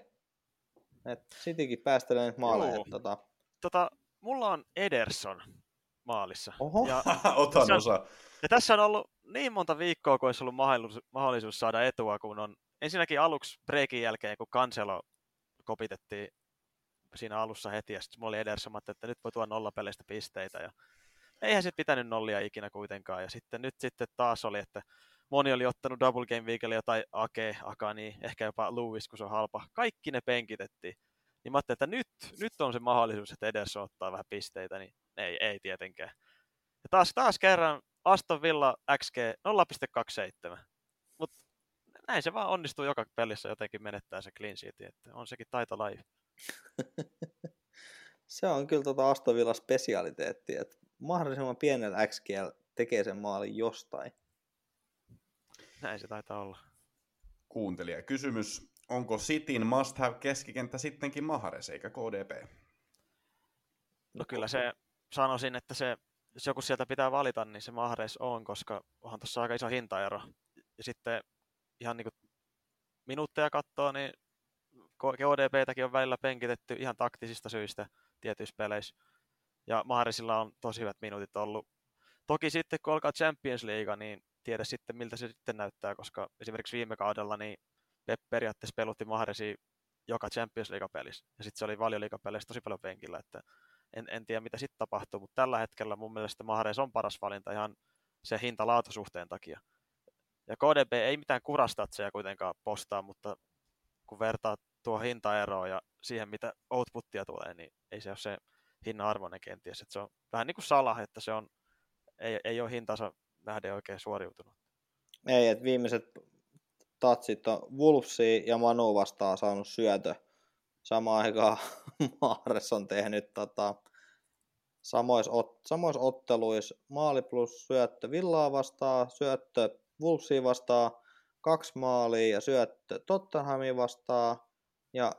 Et Citykin päästelee nyt maaleja. Joo. Tota, Tota, mulla on Ederson maalissa. Oho. Ja, [LAUGHS] Otan Se on- osa. ja tässä on ollut niin monta viikkoa, kun olisi ollut mahdollisuus, mahdollisuus saada etua, kun on ensinnäkin aluksi breikin jälkeen, kun Cancelo kopitettiin siinä alussa heti, ja sitten mulla oli Ederson, että nyt voi tuoda nollapeleistä pisteitä, ja eihän se pitänyt nollia ikinä kuitenkaan, ja sitten nyt sitten taas oli, että moni oli ottanut Double Game Weekelle jotain Ake, Akani, ehkä jopa Lewis, kun se on halpa. Kaikki ne penkitettiin. Niin mä ajattelin, että nyt, nyt on se mahdollisuus, että Ederson ottaa vähän pisteitä, niin ei, ei tietenkään. Ja taas, taas kerran Aston Villa XG 0,27. Mutta näin se vaan onnistuu joka pelissä jotenkin menettää se clean sheet, että on sekin taitolaji. [LAUGHS] Se on kyllä tota Aston Villa spesialiteetti, että mahdollisimman pienellä XGL tekee sen maalin jostain. Näin se taitaa olla. Kuuntelija kysymys. onko Cityn must have keskikenttä sittenkin Mahares eikä KDP? No kyllä se, sanoisin, että se, jos joku sieltä pitää valita, niin se Mahares on, koska onhan tuossa aika iso hintaero. Ja sitten ihan niin kuin minuutteja katsoo, niin KDPtäkin on välillä penkitetty ihan taktisista syistä tietyissä peleissä. Ja Maharisilla on tosi hyvät minuutit ollut. Toki sitten kun alkaa Champions League, niin tiedä sitten miltä se sitten näyttää, koska esimerkiksi viime kaudella niin Pep periaatteessa pelutti Maharesi joka Champions League-pelissä. Ja sitten se oli valioliigapeleissä tosi paljon penkillä, että en, en tiedä mitä sitten tapahtuu, mutta tällä hetkellä mun mielestä Mahares on paras valinta ihan se hinta-laatusuhteen takia. Ja KDB ei mitään kurastatseja kuitenkaan postaa, mutta kun vertaa tuo hintaeroa ja siihen, mitä outputtia tulee, niin ei se ole se hinnan arvoinen kenties. Että se on vähän niin kuin Salah, että se on, ei, ei ole hintansa nähden oikein suoriutunut. Ei, että viimeiset tatsit on Wolfsi ja Manu vastaan saanut syötö. Samaan aikaan [LAUGHS] Maares on tehnyt tota, samoissa, ot, otteluissa maali plus syöttö Villaa vastaan, syöttö Wolfsia vastaan, kaksi maalia ja syöttö Tottenhamin vastaan. Ja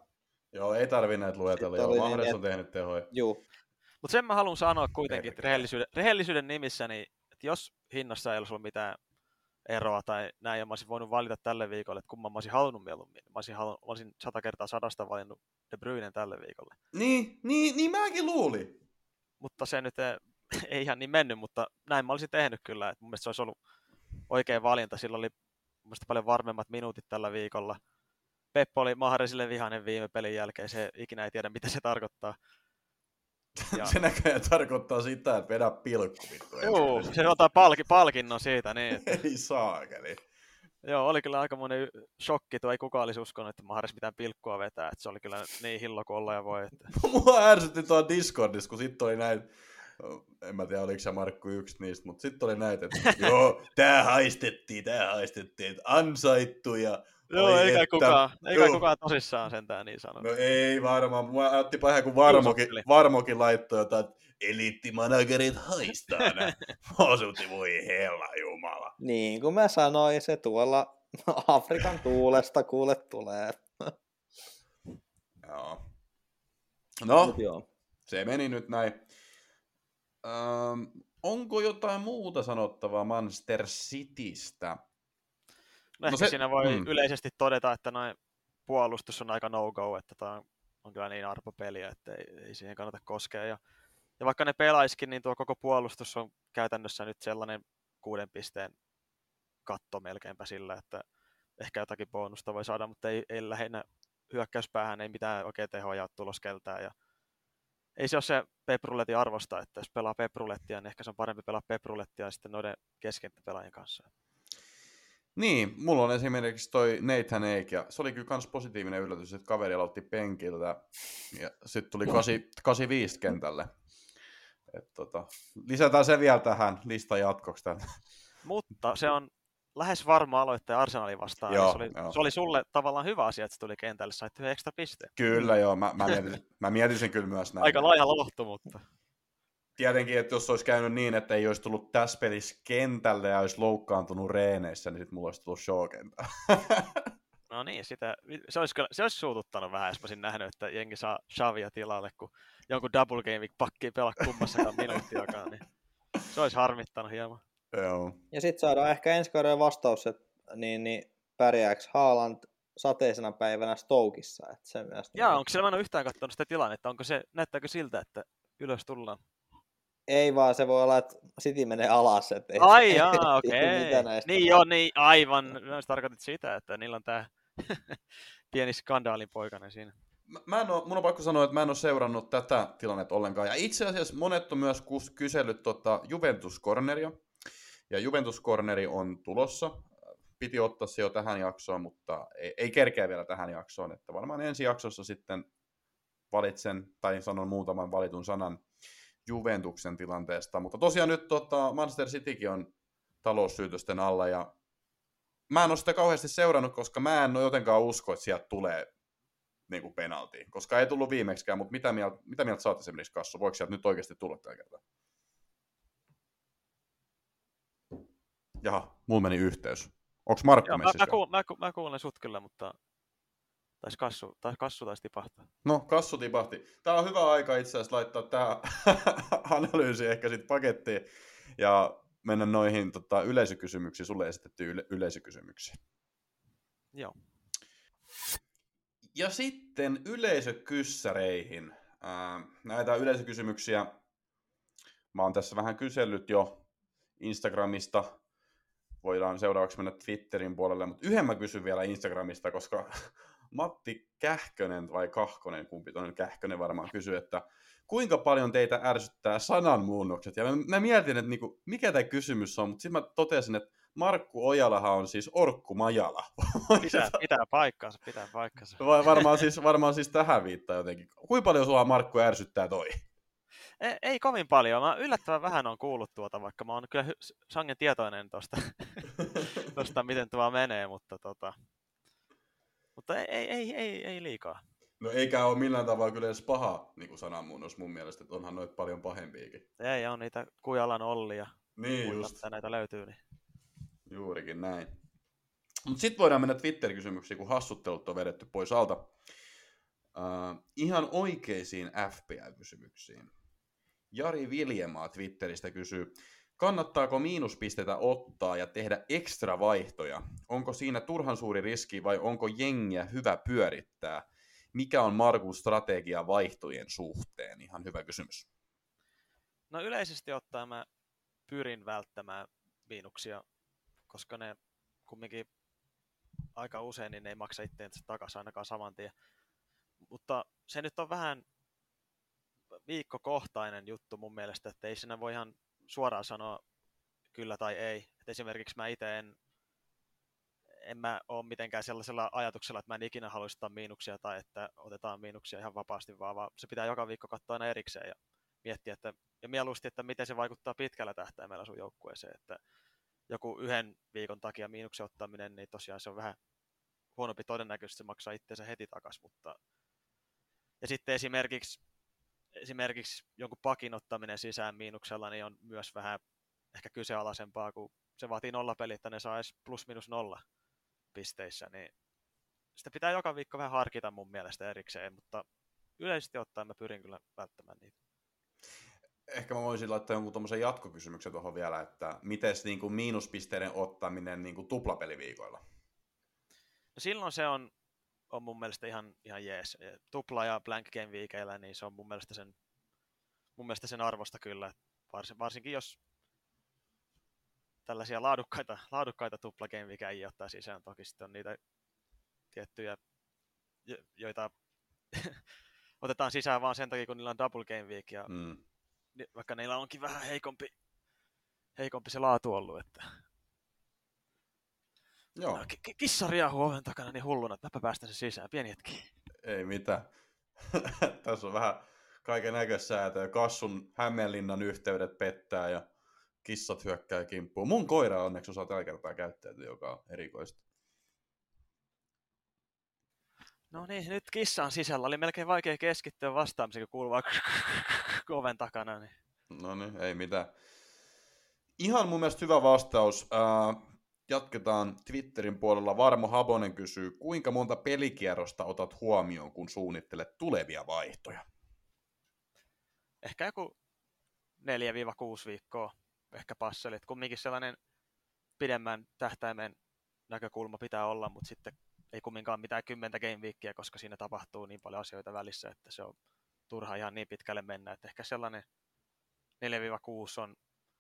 Joo, ei tarvi näitä luetella. Joo, niin, Mahres on tehnyt tehoja. Juu. Mutta sen mä haluan sanoa kuitenkin, että rehellisyyden, rehellisyyden nimissä, niin että jos hinnassa ei olisi ollut mitään eroa tai näin, ja mä olisin voinut valita tälle viikolle, että kumman mä olisin halunnut mieluummin. Mä olisin, halunnut, mä olisin sata kertaa sadasta valinnut De Bruynen tälle viikolle. Niin, niin, niin mäkin luulin. Mutta se nyt ei, [LAUGHS] ei ihan niin mennyt, mutta näin mä olisin tehnyt kyllä. Että mun mielestä se olisi ollut oikea valinta. Sillä oli mun paljon varmemmat minuutit tällä viikolla. Peppo oli Maharisille vihainen viime pelin jälkeen, se ikinä ei tiedä mitä se tarkoittaa. Ja... [LAUGHS] se näköjään tarkoittaa sitä, että vedä pilkku vittu. Joo, se ottaa palki, palkinnon siitä. Niin, [LAUGHS] ei saakeli. Joo, oli kyllä aika monen shokki, tuo ei kukaan olisi uskonut, että Maharis mitään pilkkua vetää, että se oli kyllä niin hillo kuin olla ja voi. Että... [LAUGHS] Mua ärsytti tuo Discordissa, kun sitten oli näin, en mä tiedä oliko se Markku yksi niistä, mutta sitten oli näitä, että joo, tää haistettiin, tää haistettiin, että ansaittu ja Joo, eikä, että, kukaan, eikä joo. kukaan tosissaan sentään niin sanonut. No ei varmaan. Mua otti pahe, kun Varmokin, Varmokin laittoi jotain, että eliittimanagerit haistaa [LAUGHS] Osuti, voi hella jumala. Niin kuin mä sanoin, se tuolla Afrikan tuulesta kuule tulee. joo. No, joo. se meni nyt näin. Öm, onko jotain muuta sanottavaa Manchester Citystä? No, no se, siinä voi mm. yleisesti todeta, että noin puolustus on aika no-go, että tämä on, kyllä niin arpopeliä, että ei, ei siihen kannata koskea. Ja, ja vaikka ne pelaiskin, niin tuo koko puolustus on käytännössä nyt sellainen kuuden pisteen katto melkeinpä sillä, että ehkä jotakin bonusta voi saada, mutta ei, ei lähinnä hyökkäyspäähän ei mitään oikein tehoja tulos keltää. Ja ei se ole se pepruletin arvosta, että jos pelaa peprulettia, niin ehkä se on parempi pelaa peprulettia sitten noiden keskenttäpelaajien kanssa. Niin, mulla on esimerkiksi toi Nathan Eik, ja se oli kyllä myös positiivinen yllätys, että kaveri aloitti penkiltä, ja sitten tuli 85 kentälle. Et tota, lisätään se vielä tähän listan jatkoksi. Tämän. Mutta se on lähes varma aloitteen Arsenalin vastaan. Joo, se, oli, joo. se oli sulle tavallaan hyvä asia, että se tuli kentälle, sait yhden ekstra pisteen. Kyllä joo, mä, mä, mietin, mä mietin sen kyllä myös näin. Aika laiha lohtu, mutta tietenkin, että jos olisi käynyt niin, että ei olisi tullut tässä pelissä kentälle ja olisi loukkaantunut reeneissä, niin sitten mulla olisi tullut show [LAUGHS] No niin, sitä, se, olisi, se olisi suututtanut vähän, jos olisin nähnyt, että jengi saa Shavia tilalle, kun jonkun double game pakki pelaa kummassakaan minuuttiakaan, niin se olisi harmittanut hieman. Joo. Ja sitten saadaan ehkä ensi kauden vastaus, että niin, niin pärjääkö Haaland sateisena päivänä Stoukissa. Että se myös Jaa, niin... onko siellä, mä en ole yhtään katsonut sitä tilannetta, onko se, näyttääkö siltä, että ylös tullaan? Ei vaan se voi olla, että City menee alas. Että ei, Ai jaa, [LAUGHS] okei. Okay. Niin joo, niin aivan. Mä tarkoitit sitä, että niillä on tämä [LAUGHS] pieni skandaalin poikainen siinä. Mä en ole, mun on pakko sanoa, että mä en ole seurannut tätä tilannetta ollenkaan. Ja itse asiassa monet on myös kysellyt tota Juventus Corneria. Ja Juventus Corneri on tulossa. Piti ottaa se jo tähän jaksoon, mutta ei, ei kerkeä vielä tähän jaksoon. Että varmaan ensi jaksossa sitten valitsen, tai sanon muutaman valitun sanan Juventuksen tilanteesta. Mutta tosiaan nyt tota, Manchester Citykin on taloussyytösten alla ja mä en ole sitä kauheasti seurannut, koska mä en ole jotenkaan usko, että sieltä tulee niin kuin penalti, koska ei tullut viimeksikään, mutta mitä mieltä, mitä mieltä saatte esimerkiksi Kassu? Voiko sieltä nyt oikeasti tulla tällä kertaa? Jaha, mulla meni yhteys. Onko Markku Joo, mä, mä, kuulen, mä, mä, kuulen sut kyllä, mutta Taisi kassu, tai kassu taisi tipahtaa. No, kassu tipahti. Tämä on hyvä aika itse asiassa laittaa tämä [LAUGHS] analyysi ehkä sitten pakettiin ja mennä noihin tota, yleisökysymyksiin, sulle esitetty yle- yleisökysymyksiin. Joo. Ja sitten yleisökyssäreihin. Ää, näitä yleisökysymyksiä mä oon tässä vähän kysellyt jo Instagramista. Voidaan seuraavaksi mennä Twitterin puolelle, mutta yhden mä kysyn vielä Instagramista, koska Matti Kähkönen vai Kahkonen, kumpi toinen Kähkönen varmaan kysyy, että kuinka paljon teitä ärsyttää sananmuunnokset? Ja mä, mä mietin, että niinku, mikä tämä kysymys on, mutta sitten mä totesin, että Markku Ojalahan on siis Orkku Majala. [LAUGHS] Pitää, pitää paikkaansa, pitää paikkaansa. Vai varmaan siis, varmaan siis tähän viittaa jotenkin. Kuinka paljon sua Markku ärsyttää toi? Ei, ei kovin paljon. Mä yllättävän vähän on kuullut tuota, vaikka mä oon kyllä sangen tietoinen tosta, [LAUGHS] tosta miten tuo menee, mutta, tota, mutta ei, ei, ei, ei, liikaa. No eikä ole millään tavalla kyllä edes paha niin sananmuunnos mun mielestä, että onhan noita paljon pahempiakin. Ei, on niitä Kujalan Olli ja Niin muita, just, mitä näitä löytyy. Niin. juurikin näin. Mutta sitten voidaan mennä Twitter-kysymyksiin, kun hassuttelut on vedetty pois alta. Uh, ihan oikeisiin FPL-kysymyksiin. Jari Viljemaa Twitteristä kysyy, kannattaako miinuspisteitä ottaa ja tehdä ekstra vaihtoja? Onko siinä turhan suuri riski vai onko jengiä hyvä pyörittää? Mikä on Markun strategia vaihtojen suhteen? Ihan hyvä kysymys. No yleisesti ottaen mä pyrin välttämään miinuksia, koska ne kumminkin aika usein niin ne ei maksa itseensä takaisin ainakaan saman tien. Mutta se nyt on vähän viikkokohtainen juttu mun mielestä, että ei siinä voi ihan suoraan sanoa kyllä tai ei. Et esimerkiksi mä itse en, en mä ole mitenkään sellaisella ajatuksella, että mä en ikinä haluaisi ottaa miinuksia tai että otetaan miinuksia ihan vapaasti, vaan, vaan se pitää joka viikko katsoa aina erikseen ja miettiä, että, ja mieluusti, että miten se vaikuttaa pitkällä tähtäimellä sun joukkueeseen, että joku yhden viikon takia miinuksen ottaminen, niin tosiaan se on vähän huonompi todennäköisesti, se maksaa itseensä heti takaisin, mutta ja sitten esimerkiksi, esimerkiksi jonkun pakin ottaminen sisään miinuksella, niin on myös vähän ehkä kyseenalaisempaa, kun se vaatii nollapeli, että ne edes plus minus nolla pisteissä, niin sitä pitää joka viikko vähän harkita mun mielestä erikseen, mutta yleisesti ottaen mä pyrin kyllä välttämään niitä. Ehkä mä voisin laittaa jonkun tuommoisen jatkokysymyksen tuohon vielä, että miten niin kuin miinuspisteiden ottaminen niin kuin tuplapeliviikoilla? No silloin se on, on mun mielestä ihan, ihan jees. Tupla ja blank game viikeillä, niin se on mun mielestä sen, mun mielestä sen arvosta kyllä. Varsin, varsinkin jos tällaisia laadukkaita, laadukkaita tupla game ottaa sisään. Toki sitten on niitä tiettyjä, jo- joita [LAUGHS] otetaan sisään vaan sen takia, kun niillä on double game week. Ja Mm. vaikka niillä onkin vähän heikompi, heikompi se laatu ollut, että Joo, No, ki- kissa riahuu oven takana niin hulluna, että mäpä päästän sen sisään. Pieni hetki. ei mitään. [LAUGHS] Tässä on vähän kaiken näköisäätöä. Kassun Hämeenlinnan yhteydet pettää ja kissat hyökkää kimppuun. Mun koira onneksi osaa tällä kertaa käyttäytyä, joka on erikoista. No niin, nyt kissa on sisällä. Oli melkein vaikea keskittyä vastaamiseen, kun kuuluu [LAUGHS] oven takana. Niin. No niin, ei mitään. Ihan mun mielestä hyvä vastaus. Äh, jatketaan Twitterin puolella. Varmo Habonen kysyy, kuinka monta pelikierrosta otat huomioon, kun suunnittelet tulevia vaihtoja? Ehkä joku 4-6 viikkoa ehkä passelit. Kumminkin sellainen pidemmän tähtäimen näkökulma pitää olla, mutta sitten ei kumminkaan mitään kymmentä game koska siinä tapahtuu niin paljon asioita välissä, että se on turha ihan niin pitkälle mennä. Että ehkä sellainen 4-6 on,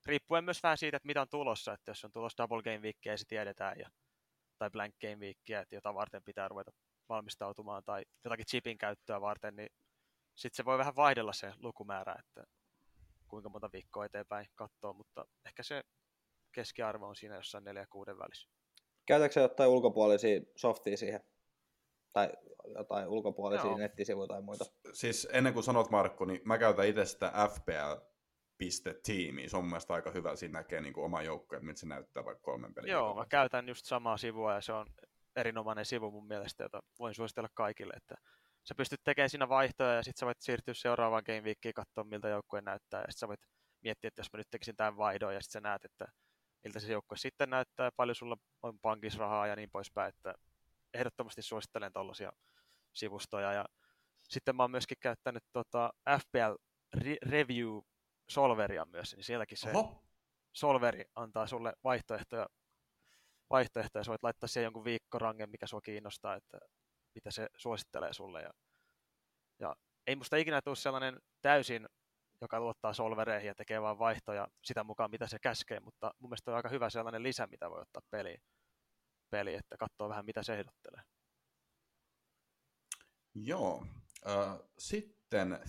riippuen myös vähän siitä, että mitä on tulossa, että jos on tulossa double game weekia, se tiedetään, ja, tai blank game weekia, että jota varten pitää ruveta valmistautumaan, tai jotakin chipin käyttöä varten, niin sitten se voi vähän vaihdella se lukumäärä, että kuinka monta viikkoa eteenpäin katsoo, mutta ehkä se keskiarvo on siinä jossain 4 ja 6 välissä. Käytätkö jotain ulkopuolisia softia siihen? Tai jotain ulkopuolisia Joo. nettisivuja tai muita? Siis ennen kuin sanot Markku, niin mä käytän itse sitä FPL.tiimiä. Se on mun aika hyvä. Siinä näkee niin kuin oma joukko, että miltä se näyttää vaikka kolmen pelin. Joo, mä käytän just samaa sivua ja se on erinomainen sivu mun mielestä, jota voin suositella kaikille, että sä pystyt tekemään siinä vaihtoja ja sitten sä voit siirtyä seuraavaan game weekiin katsoa, miltä joukkue näyttää ja sitten sä voit miettiä, että jos mä nyt tekisin tämän vaihdon ja sitten sä näet, että miltä se joukkue sitten näyttää ja paljon sulla on pankissa rahaa ja niin poispäin, että ehdottomasti suosittelen tollasia sivustoja. Ja sitten mä oon myöskin käyttänyt tota FPL Re- Review Solveria myös, niin sielläkin se Oho. Solveri antaa sulle vaihtoehtoja, vaihtoehtoja. Sä voit laittaa siihen jonkun viikkorangen, mikä sua kiinnostaa, että mitä se suosittelee sulle. Ja, ja ei musta ikinä tule sellainen täysin, joka luottaa solvereihin ja tekee vain vaihtoja sitä mukaan, mitä se käskee, mutta mun mielestä on aika hyvä sellainen lisä, mitä voi ottaa peliin, peli, että katsoo vähän, mitä se ehdottelee. Joo. Äh, sitten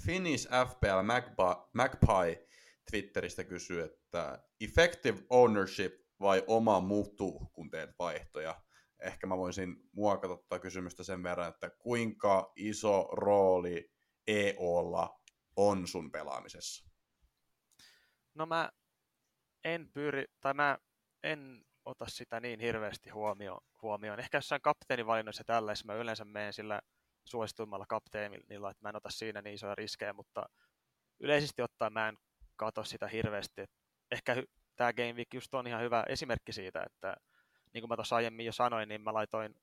Finnish FPL Magpie, Magpie Twitteristä kysyy, että effective ownership vai oma mutu, kun teet vaihtoja? Ehkä mä voisin muokata tätä kysymystä sen verran, että kuinka iso rooli EOlla on sun pelaamisessa? No mä en pyri, tai mä en ota sitä niin hirveästi huomioon. huomioon. Ehkä jossain kapteenivalinnoissa tällaisessa mä yleensä menen sillä suosituimmalla kapteenilla, että mä en ota siinä niin isoja riskejä, mutta yleisesti ottaen mä en katso sitä hirveästi. Ehkä hy- tämä Game Week just on ihan hyvä esimerkki siitä, että niin kuin mä tuossa aiemmin jo sanoin, niin mä laitoin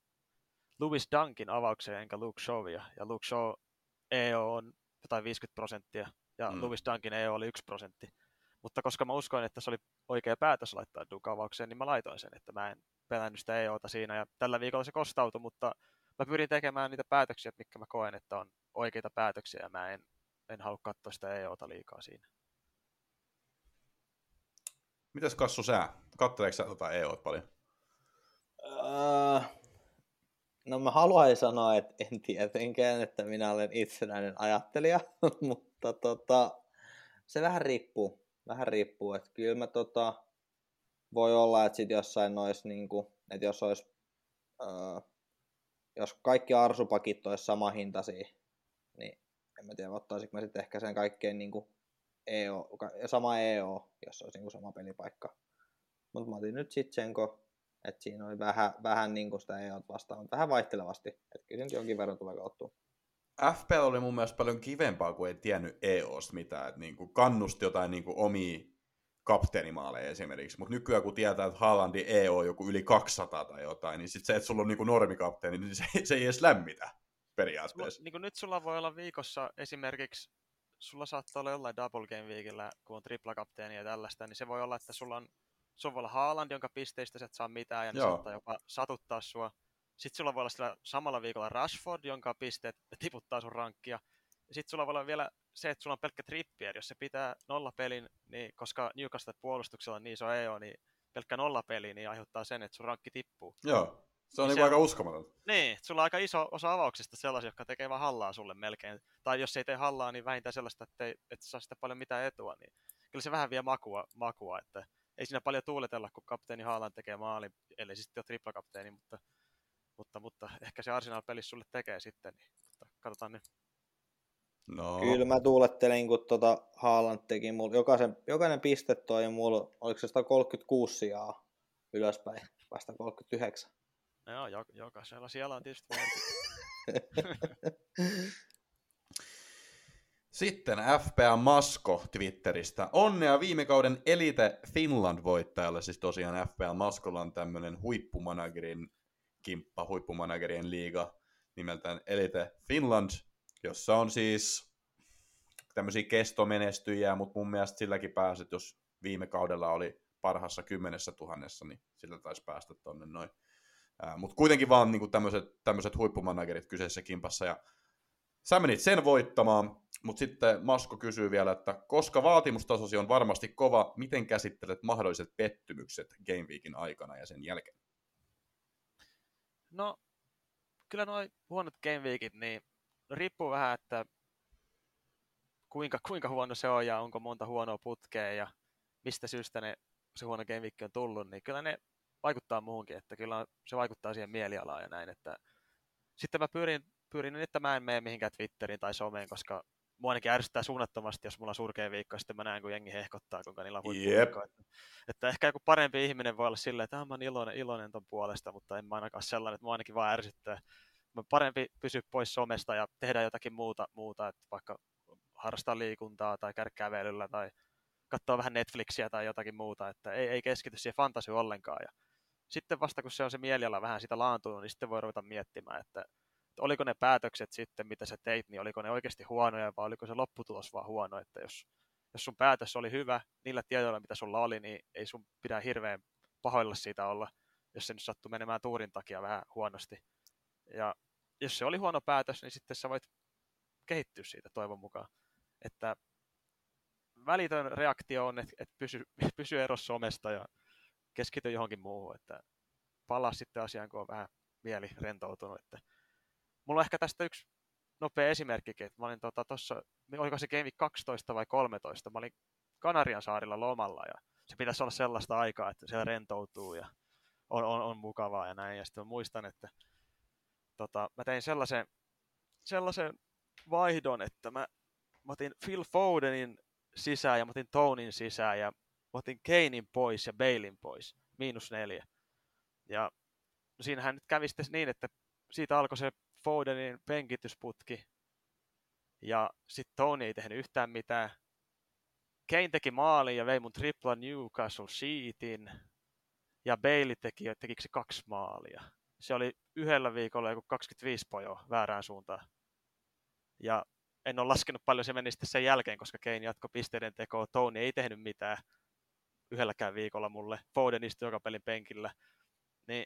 Louis Dunkin avaukseen enkä Luke Shawia, ja Luke Shaw EO on jotain 50 prosenttia, ja mm. Louis Dunkin EO oli 1 prosentti. Mutta koska mä uskoin, että se oli oikea päätös laittaa Duke avaukseen, niin mä laitoin sen, että mä en pelännyt sitä EOta siinä, ja tällä viikolla se kostautui, mutta mä pyrin tekemään niitä päätöksiä, mitkä mä koen, että on oikeita päätöksiä, ja mä en, en halua katsoa sitä EOta liikaa siinä. Mitäs Kassu sä? Katteleeko sä tota EOt paljon? Öö, no mä haluaisin sanoa, että en tietenkään, että minä olen itsenäinen ajattelija, [LAUGHS] mutta tota, se vähän riippuu. Vähän riippuu, että kyllä mä tota, voi olla, että sit jossain nois niinku, että jos olisi, öö, jos kaikki arsupakit olisi sama hintaisia, niin en mä tiedä, ottaisinko mä sitten ehkä sen kaikkein niinku EO, ka- sama EO, jos olisi niinku sama pelipaikka. Mutta mä otin nyt Sitsenko, että siinä oli vähän, vähän niin kuin sitä EOt vastaan, mutta vähän vaihtelevasti. Että kyllä nyt jonkin verran tulee kauttua. FPL oli mun mielestä paljon kivempaa, kun ei tiennyt EOsta mitään. Että niinku kannusti jotain niinku omia kapteenimaaleja esimerkiksi. Mutta nykyään kun tietää, että Haalandin EO on joku yli 200 tai jotain, niin sit se, että sulla on niinku normikapteeni, niin se, se ei edes lämmitä Sulla, periaatteessa. niin kuin nyt sulla voi olla viikossa esimerkiksi, sulla saattaa olla jollain double game weekillä, kun on triplakapteeni ja tällaista, niin se voi olla, että sulla on, sulla voi olla Haaland, jonka pisteistä sä et saa mitään, ja ne Joo. saattaa jopa satuttaa sua. Sitten sulla voi olla sillä samalla viikolla Rashford, jonka pisteet tiputtaa sun rankkia. Ja sitten sulla voi olla vielä se, että sulla on pelkkä trippier, jos se pitää nollapelin, niin koska Newcastle puolustuksella on niin iso EO, niin pelkkä nollapeli niin aiheuttaa sen, että sun rankki tippuu. Joo, se on Niin niinku se aika on- uskomatonta. Niin, sulla on aika iso osa avauksista sellaisia, jotka tekee vaan hallaa sulle melkein. Tai jos ei tee hallaa, niin vähintään sellaista, että ei, et saa sitä paljon mitään etua. Niin kyllä se vähän vie makua, makua että ei siinä paljon tuuletella, kun kapteeni Haaland tekee maalin, ellei siis sitten ole triplakapteeni, mutta, mutta, mutta ehkä se Arsenal-peli sulle tekee sitten. Niin, mutta katsotaan nyt. No, Kyllä mä tuulettelin, kun tota Haaland teki mulla, jokaisen, jokainen piste toi mulla, oliko se 136 sijaa ylöspäin, vasta 39. No joo, jo, jokaisella siellä on tietysti. [LAUGHS] Sitten FPA Masko Twitteristä. Onnea viime kauden Elite Finland-voittajalle, siis tosiaan FPA Maskolla on tämmönen huippumanagerin kimppa, huippumanagerien liiga nimeltään Elite Finland, jossa on siis tämmöisiä kestomenestyjiä, mutta mun mielestä silläkin pääset, jos viime kaudella oli parhassa kymmenessä tuhannessa, niin sillä taisi päästä tonne noin. Mutta kuitenkin vaan niinku tämmöiset, huippumanagerit kyseisessä kimpassa, ja sä menit sen voittamaan, mutta sitten Masko kysyy vielä, että koska vaatimustasosi on varmasti kova, miten käsittelet mahdolliset pettymykset Game Weekin aikana ja sen jälkeen? No, kyllä nuo huonot game weekit, niin riippuu vähän, että kuinka, kuinka huono se on ja onko monta huonoa putkea ja mistä syystä ne, se huono game on tullut, niin kyllä ne vaikuttaa muuhunkin, että kyllä se vaikuttaa siihen mielialaan ja näin, että sitten mä pyrin, pyrin että mä en mene mihinkään Twitteriin tai someen, koska mua ainakin ärsyttää suunnattomasti, jos mulla on surkea viikko, ja sitten mä näen, kun jengi hehkottaa, kuinka niillä on huippuviikko. Että, että, ehkä joku parempi ihminen voi olla silleen, että ah, mä oon iloinen, iloinen ton puolesta, mutta en mä ainakaan sellainen, että mua ainakin vaan ärsyttää. Parempi pysyä pois somesta ja tehdä jotakin muuta, muuta että vaikka harrastaa liikuntaa tai käydä kävelyllä tai katsoa vähän Netflixiä tai jotakin muuta, että ei, ei keskity siihen fantasiaan ollenkaan. Ja sitten vasta kun se on se mieliala vähän sitä laantunut, niin sitten voi ruveta miettimään, että oliko ne päätökset sitten, mitä sä teit, niin oliko ne oikeasti huonoja vai oliko se lopputulos vaan huono, että jos, jos sun päätös oli hyvä niillä tiedoilla, mitä sulla oli, niin ei sun pidä hirveän pahoilla siitä olla, jos se nyt sattuu menemään tuurin takia vähän huonosti. Ja jos se oli huono päätös, niin sitten sä voit kehittyä siitä toivon mukaan. Että välitön reaktio on, että, että pysy, [LAUGHS] pysy erossa somesta ja keskity johonkin muuhun, että palaa sitten asiaan, kun on vähän mieli rentoutunut. Että mulla on ehkä tästä yksi nopea esimerkkikin, että mä olin tuossa, tota, oliko se Game 12 vai 13, mä olin Kanarian saarilla lomalla ja se pitäisi olla sellaista aikaa, että siellä rentoutuu ja on, on, on mukavaa ja näin. Ja sitten muistan, että tota, mä tein sellaisen, sellaisen vaihdon, että mä, mä otin Phil Fodenin sisään ja mä otin Tonin sisään ja mä otin Kanein pois ja Bailin pois, miinus neljä. Ja no siinähän nyt kävi sitten niin, että siitä alkoi se Fodenin penkitysputki ja sitten Tony ei tehnyt yhtään mitään. Kane teki maalin ja vei mun tripla Newcastle sheetin ja Bailey teki, tekikö se kaksi maalia. Se oli yhdellä viikolla joku 25 pojoa väärään suuntaan. Ja en ole laskenut paljon se meni sitten sen jälkeen, koska Kane jatko pisteiden tekoa. Tony ei tehnyt mitään yhdelläkään viikolla mulle. Foden istui joka pelin penkillä. Niin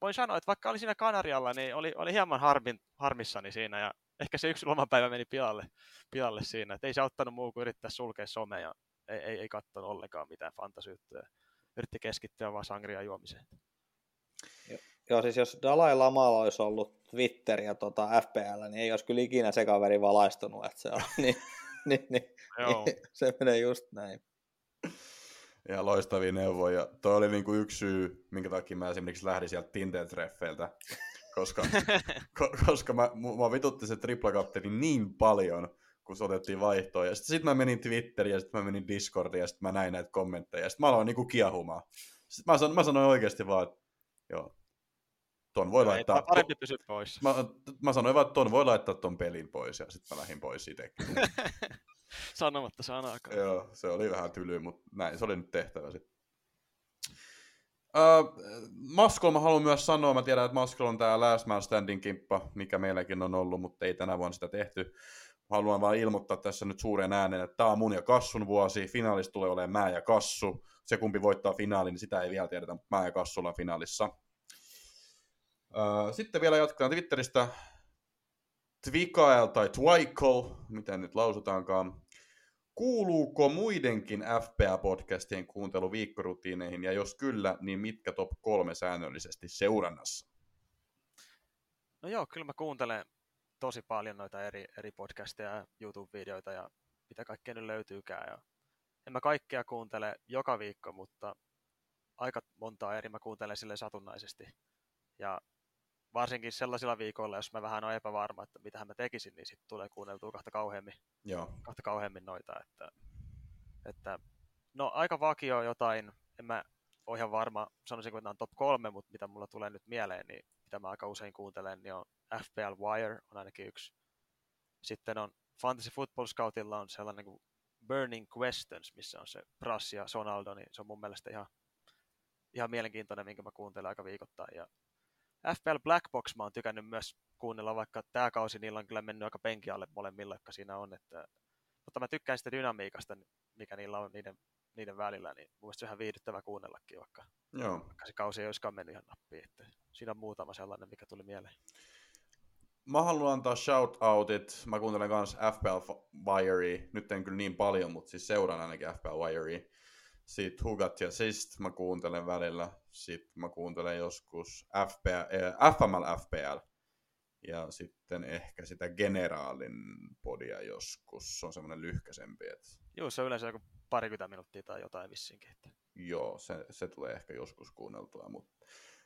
voin sanoa, että vaikka oli siinä Kanarialla, niin oli, oli hieman harmin, harmissani siinä. Ja ehkä se yksi lomapäivä meni pilalle, pilalle siinä. Että ei se auttanut muu kuin yrittää sulkea somea ja ei, ei, ei katsonut ollenkaan mitään fantasyyttöä. Yritti keskittyä vaan sangria juomiseen. Joo, siis jos Dalai Lamalla olisi ollut Twitter ja tota FPL, niin ei olisi kyllä ikinä se kaveri valaistunut, että se on, [LAUGHS] niin, niin, niin, Joo. se menee just näin. Ja loistavia neuvoja. Tuo oli niinku yksi syy, minkä takia mä esimerkiksi lähdin sieltä Tinder-treffeiltä, koska, [LAUGHS] ko, koska mä, mua vitutti se triplakapteeni niin paljon, kun se otettiin vaihtoon. Ja sitten sit mä menin Twitteriin ja sitten mä menin Discordiin ja sitten mä näin näitä kommentteja. Ja sitten mä aloin niinku kiehumaan. Sitten mä, sanoin, mä sanoin oikeasti vaan, että joo, ton voi no, laittaa... Parempi pysy pois. Mä, mä sanoin vaan, että ton voi laittaa ton pelin pois, ja sitten mä lähdin pois itsekin. [LAUGHS] Sanomatta sanaakaan. Joo, se oli vähän tyly, mutta näin se oli nyt tehtävä sitten. Maskol mä haluan myös sanoa, mä tiedän, että Maskol on tää Last Man Standing kimppa, mikä meilläkin on ollut, mutta ei tänä vuonna sitä tehty. Haluan vaan ilmoittaa tässä nyt suuren äänen, että tää on mun ja Kassun vuosi, finaalissa tulee olemaan mä ja Kassu. Se kumpi voittaa finaalin, niin sitä ei vielä tiedetä, mutta mä ja Kassu ollaan finaalissa. Sitten vielä jatketaan Twitteristä. Twikael tai Twikel, miten nyt lausutaankaan. Kuuluuko muidenkin FPA-podcastien kuuntelu viikkorutiineihin, ja jos kyllä, niin mitkä top kolme säännöllisesti seurannassa? No joo, kyllä mä kuuntelen tosi paljon noita eri, eri podcasteja ja YouTube-videoita ja mitä kaikkea nyt löytyykään. Ja en mä kaikkea kuuntele joka viikko, mutta aika montaa eri mä kuuntelen sille satunnaisesti. Ja varsinkin sellaisilla viikoilla, jos mä vähän olen epävarma, että mitä mä tekisin, niin sitten tulee kuunneltua kahta kauheammin, Joo. kahta kauheammin noita. Että, että, no aika vakio jotain, en mä ole ihan varma, sanoisin, että nämä on top kolme, mutta mitä mulla tulee nyt mieleen, niin mitä mä aika usein kuuntelen, niin on FPL Wire on ainakin yksi. Sitten on Fantasy Football Scoutilla on sellainen kuin Burning Questions, missä on se Brass ja Sonaldo, niin se on mun mielestä ihan, ihan mielenkiintoinen, minkä mä kuuntelen aika viikoittain. Ja FPL Black Box mä oon tykännyt myös kuunnella, vaikka tämä kausi niillä on kyllä mennyt aika penki alle molemmilla, jotka siinä on. Että, mutta mä tykkään sitä dynamiikasta, mikä niillä on niiden, niiden välillä, niin mun se on ihan viihdyttävä kuunnellakin, vaikka, Joo. vaikka se kausi ei olisikaan mennyt ihan nappiin. Että siinä on muutama sellainen, mikä tuli mieleen. Mä haluan antaa shoutoutit. Mä kuuntelen myös FPL Wirea. Nyt en kyllä niin paljon, mutta siis seuraan ainakin FPL Wirea. Sitten Hugat ja Sist mä kuuntelen välillä. Sitten mä kuuntelen joskus FPL, äh, FML FPL. Ja sitten ehkä sitä Generaalin podia joskus. Se on semmoinen lyhkäsempi. Että... Joo, se on yleensä joku parikymmentä minuuttia tai jotain vissinkin. Että... Joo, se, se tulee ehkä joskus kuunneltua, mutta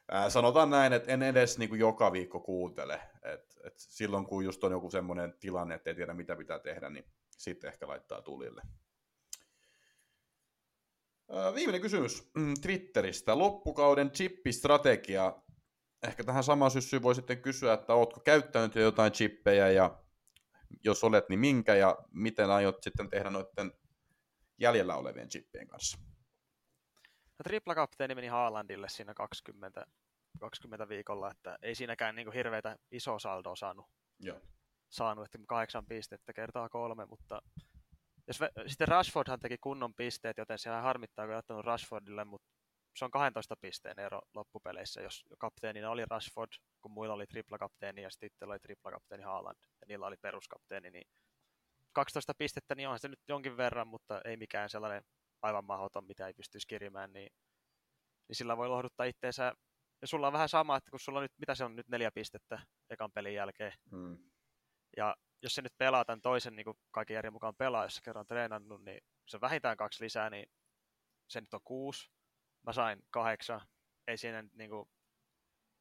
ää, sanotaan näin, että en edes niin kuin joka viikko kuuntele. Et, et silloin kun just on joku semmoinen tilanne, että ei tiedä mitä pitää tehdä, niin sitten ehkä laittaa tulille. Viimeinen kysymys mm, Twitteristä. Loppukauden chippistrategia. Ehkä tähän samaan syssyyn voi sitten kysyä, että oletko käyttänyt jo jotain chippejä ja jos olet, niin minkä ja miten aiot sitten tehdä noiden jäljellä olevien chippien kanssa? No, tripla kapteeni meni Haalandille siinä 20 20 viikolla, että ei siinäkään niin kuin hirveätä iso saldoa saanut, Joo. saanut, että kahdeksan pistettä kertaa kolme, mutta jos ve- sitten Rashfordhan teki kunnon pisteet, joten se harmittaa, kun ottanut Rashfordille, mutta se on 12 pisteen ero loppupeleissä, jos kapteenina oli Rashford, kun muilla oli triplakapteeni ja sitten oli triplakapteeni Haaland ja niillä oli peruskapteeni, niin 12 pistettä, niin onhan se nyt jonkin verran, mutta ei mikään sellainen aivan mahdoton, mitä ei pystyisi kirimään, niin, niin sillä voi lohduttaa itteensä. Ja sulla on vähän sama, että kun sulla on nyt, mitä se on nyt neljä pistettä ekan pelin jälkeen, Mm. ja jos se nyt pelaa tämän toisen niin kuin kaiken järjen mukaan pelaa, jos se kerran treenannut, niin se on vähintään kaksi lisää, niin se nyt on kuusi. Mä sain kahdeksan. Ei siinä nyt niin kuin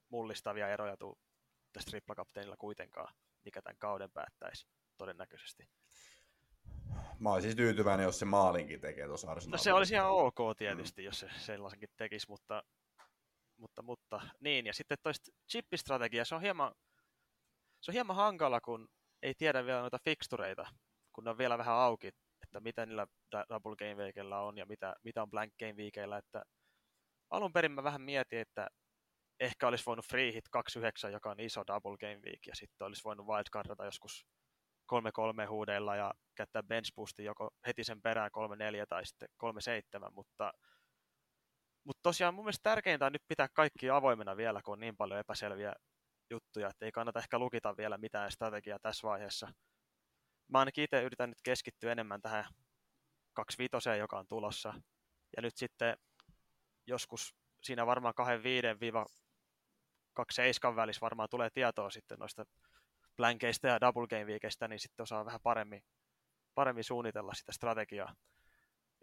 mullistavia eroja tule tästä triplakapteenilla kuitenkaan, mikä tämän kauden päättäisi todennäköisesti. Mä olisin siis tyytyväinen, jos se maalinkin tekee tuossa No se olisi ihan ok tietysti, mm. jos se sellaisenkin tekisi, mutta, mutta, mutta niin. Ja sitten toista chippistrategia, se on hieman, se on hieman hankala, kun ei tiedä vielä noita fixtureita, kun ne on vielä vähän auki, että mitä niillä double game weekillä on ja mitä, mitä on blank game weekillä, että alun perin mä vähän mietin, että ehkä olisi voinut free hit 29, joka on iso double game week, ja sitten olisi voinut wildcardata joskus 3-3 huudeilla ja käyttää bench boostin joko heti sen perään 3-4 tai sitten 3-7, mutta, mutta tosiaan mun mielestä tärkeintä on nyt pitää kaikki avoimena vielä, kun on niin paljon epäselviä juttuja, että ei kannata ehkä lukita vielä mitään strategiaa tässä vaiheessa. Mä ainakin itse yritän nyt keskittyä enemmän tähän 25 joka on tulossa. Ja nyt sitten joskus siinä varmaan 25-27 välissä varmaan tulee tietoa sitten noista blankeista ja double game weekistä, niin sitten osaa vähän paremmin, paremmin suunnitella sitä strategiaa.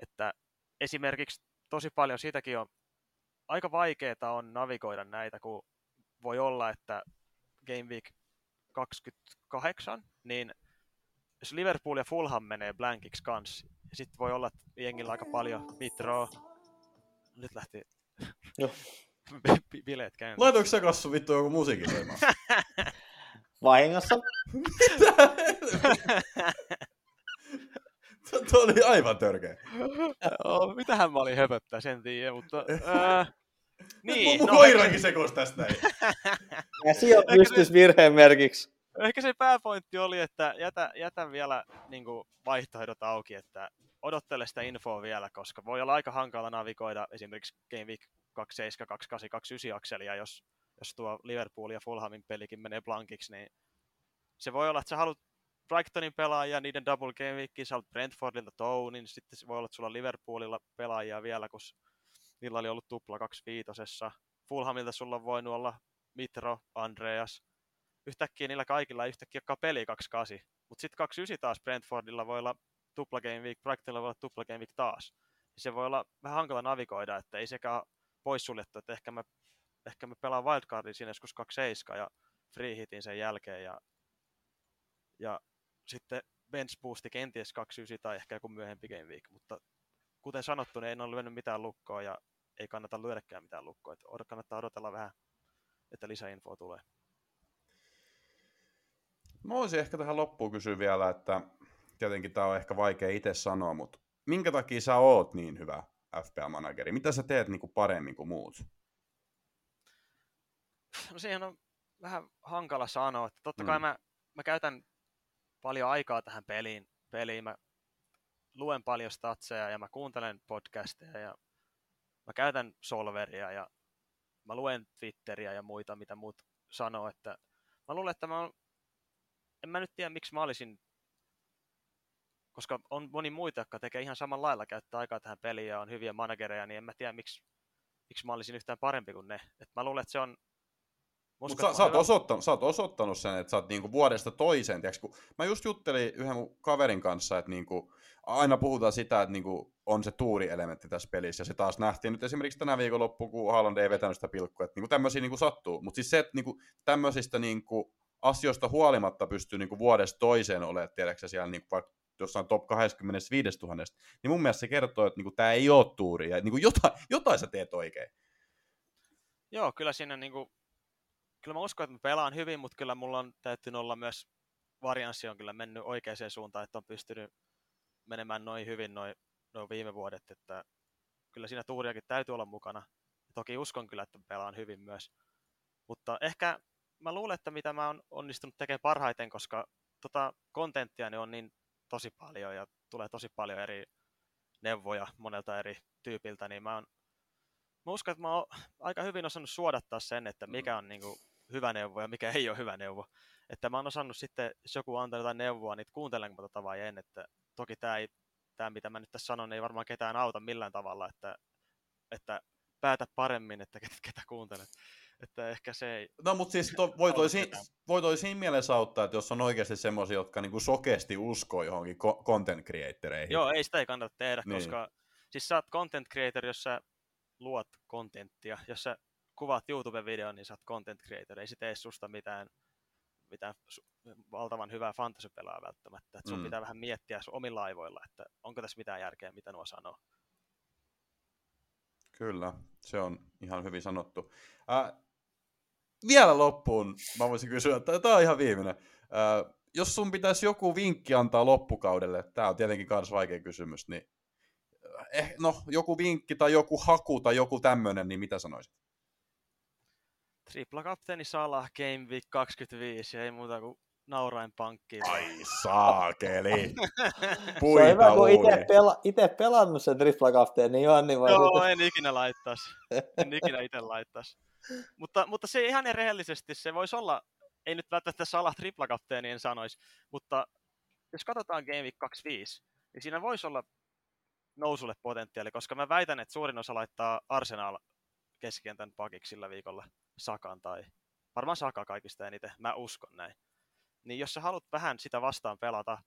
Että esimerkiksi tosi paljon siitäkin on aika vaikeaa on navigoida näitä, kun voi olla, että Game Week 28, niin jos Liverpool ja Fulham menee blankiksi kanssa, ja sitten voi olla, että jengillä aika paljon mitro. Nyt lähti Joo. [LAUGHS] bileet käyntiin. Laitoinko sä kassu vittu joku musiikin soimaan? [LAUGHS] Vahingossa. Tuo oli aivan törkeä. Joo, mitähän mä olin höpöttää, sen tiedä, mutta... Ää, Niin, mun no, koirakin sekos tästä. Käsi on pystys virheen merkiksi. ehkä se pääpointti oli, että jätä, jätä vielä niin kuin, vaihtoehdot auki, että odottele sitä infoa vielä, koska voi olla aika hankala navigoida esimerkiksi Game Week 27, 28, 29 akselia, jos, jos tuo Liverpool ja Fulhamin pelikin menee blankiksi, niin se voi olla, että sä haluat Brightonin pelaajia, niiden double game weekin, sä haluat Brentfordilta Tounin, sitten se voi olla, että sulla on Liverpoolilla pelaajia vielä, kun niillä oli ollut tupla 25 Fulhamilta sulla on voinut olla Mitro, Andreas, yhtäkkiä niillä kaikilla ei yhtäkkiä olekaan peli 28, mutta sitten 29 taas Brentfordilla voi olla tupla game week, Brightonilla voi olla tupla game week taas. Ja se voi olla vähän hankala navigoida, että ei sekään poissuljettu, että ehkä mä, ehkä mä pelaan wildcardin siinä joskus 27 ja free hitin sen jälkeen ja, ja sitten bench boosti kenties 29 tai ehkä joku myöhempi game week, mutta kuten sanottu, niin en ole lyönyt mitään lukkoa ja ei kannata lyödäkään mitään lukkoa, että kannattaa odotella vähän, että lisäinfoa tulee. Mä voisin ehkä tähän loppuun kysyä vielä, että tietenkin tää on ehkä vaikea itse sanoa, mutta minkä takia sä oot niin hyvä FPA-manageri? Mitä sä teet niinku paremmin kuin muut? No siihen on vähän hankala sanoa, että totta kai Mm. mä, mä käytän paljon aikaa tähän peliin, peliin. Mä luen paljon statseja ja mä kuuntelen podcasteja ja mä käytän Solveria ja mä luen Twitteriä ja muita, mitä muut sanoo, että mä luulen, että mä oon, en mä nyt tiedä, miksi mä olisin, koska on moni muita, jotka tekee ihan samalla lailla, käyttää aikaa tähän peliin ja on hyviä managereja, niin en mä tiedä, miksi, miksi mä olisin yhtään parempi kuin ne. Et mä luulen, että se on... Mutta sä, sä, oot osoittanut, sä oot osoittanut sen, että sä oot niinku vuodesta toiseen. Tiiäks, kun mä just juttelin yhden mun kaverin kanssa, että niinku, aina puhutaan sitä, että niinku, on se tuurielementti tässä pelissä. Ja se taas nähtiin nyt esimerkiksi tänä viikonloppuun, kun Haaland ei vetänyt sitä pilkkua. Että niinku, tämmöisiä niinku, sattuu. Mutta siis se, että niinku, tämmöisistä niinku, asioista huolimatta pystyy niinku, vuodesta toiseen olemaan, tiedätkö siellä niinku, vaikka jossain top 25 000, niin mun mielestä se kertoo, että niinku, tämä ei ole tuuri. Ja niinku, jotain, jotain sä teet oikein. Joo, kyllä siinä niinku, kyllä mä uskon, että mä pelaan hyvin, mutta kyllä mulla on täytynyt olla myös, varianssi on kyllä mennyt oikeaan suuntaan, että on pystynyt menemään noin hyvin noin, noin viime vuodet, että kyllä siinä tuuriakin täytyy olla mukana. Toki uskon kyllä, että pelaan hyvin myös. Mutta ehkä mä luulen, että mitä mä oon onnistunut tekemään parhaiten, koska tota kontenttia on niin tosi paljon ja tulee tosi paljon eri neuvoja monelta eri tyypiltä, niin mä, oon, mä uskon, että mä oon aika hyvin osannut suodattaa sen, että mikä on niin kuin hyvä neuvo ja mikä ei ole hyvä neuvo. Että mä oon osannut sitten, jos joku antaa jotain neuvoa, niin kuuntelenko mä tota vai en. Että toki tämä, ei, tämä mitä mä nyt tässä sanon, ei varmaan ketään auta millään tavalla, että, että päätä paremmin, että ketä, ketä kuuntelet. Että ehkä se ei... No mutta siis to, voi, toi, si, voi toi siinä mielessä auttaa, että jos on oikeasti semmoisia, jotka niinku sokeasti uskoo johonkin content creatoreihin. Joo, ei sitä ei kannata tehdä, niin. koska siis sä oot content creator, jos sä luot kontenttia. Jos sä kuvaat YouTube-videon, niin sä oot content creator. Ei se tee susta mitään, mitään valtavan hyvää fantasypelaa välttämättä. Et sun mm. pitää vähän miettiä sun omilla aivoilla, että onko tässä mitään järkeä, mitä nuo sanoo. Kyllä, se on ihan hyvin sanottu. Äh, vielä loppuun mä voisin kysyä, että tämä on ihan viimeinen. Äh, jos sun pitäisi joku vinkki antaa loppukaudelle, tämä on tietenkin myös vaikea kysymys, niin eh, no, joku vinkki tai joku haku tai joku tämmöinen, niin mitä sanoisit? Tripla kapteeni Salah Game Week 25 ei muuta kuin naurain pankkiin. Ai saakeli. [LAUGHS] Puita Se on hyvä, kun itse, pela, itse pelannut sen tripla kapteeni, niin niin Joo, en ikinä laittas. En ikinä itse laittas. mutta, mutta se ihan rehellisesti, se voisi olla, ei nyt välttämättä Salah tripla kapteeni en sanoisi, mutta jos katsotaan Game Week 25, niin siinä voisi olla nousulle potentiaali, koska mä väitän, että suurin osa laittaa Arsenal keskentän pakiksi sillä viikolla Sakan tai varmaan Saka kaikista eniten, mä uskon näin. Niin jos sä haluat vähän sitä vastaan pelata,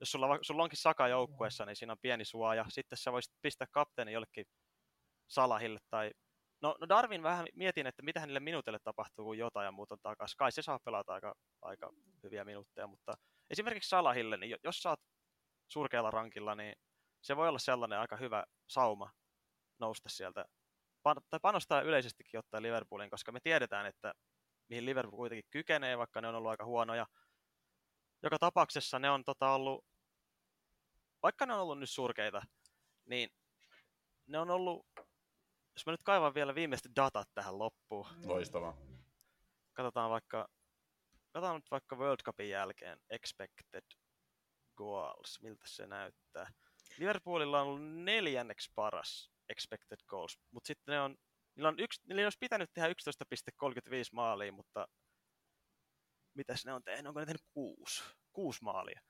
jos sulla, sulla onkin Saka joukkueessa, niin siinä on pieni suoja, sitten sä voisit pistää kapteeni jollekin Salahille tai No, no Darwin vähän mietin, että mitä hänelle minuutille tapahtuu, kun jotain ja muut on takaisin. Kai se saa pelata aika, aika hyviä minuutteja, mutta esimerkiksi Salahille, niin jos sä oot surkealla rankilla, niin se voi olla sellainen aika hyvä sauma nousta sieltä, tai panostaa yleisestikin ottaa Liverpoolin, koska me tiedetään, että mihin Liverpool kuitenkin kykenee, vaikka ne on ollut aika huonoja. Joka tapauksessa ne on tota, ollut, vaikka ne on ollut nyt surkeita, niin ne on ollut, jos mä nyt kaivan vielä viimeiset datat tähän loppuun. Loistavaa. Katsotaan vaikka, katsotaan nyt vaikka World Cupin jälkeen expected goals, miltä se näyttää. Liverpoolilla on ollut neljänneksi paras expected goals, mutta sitten ne on, niillä, on yksi, niillä olisi pitänyt tehdä 11,35 maalia, mutta mitäs ne on tehnyt? Onko ne tehnyt kuusi? Kuusi maalia.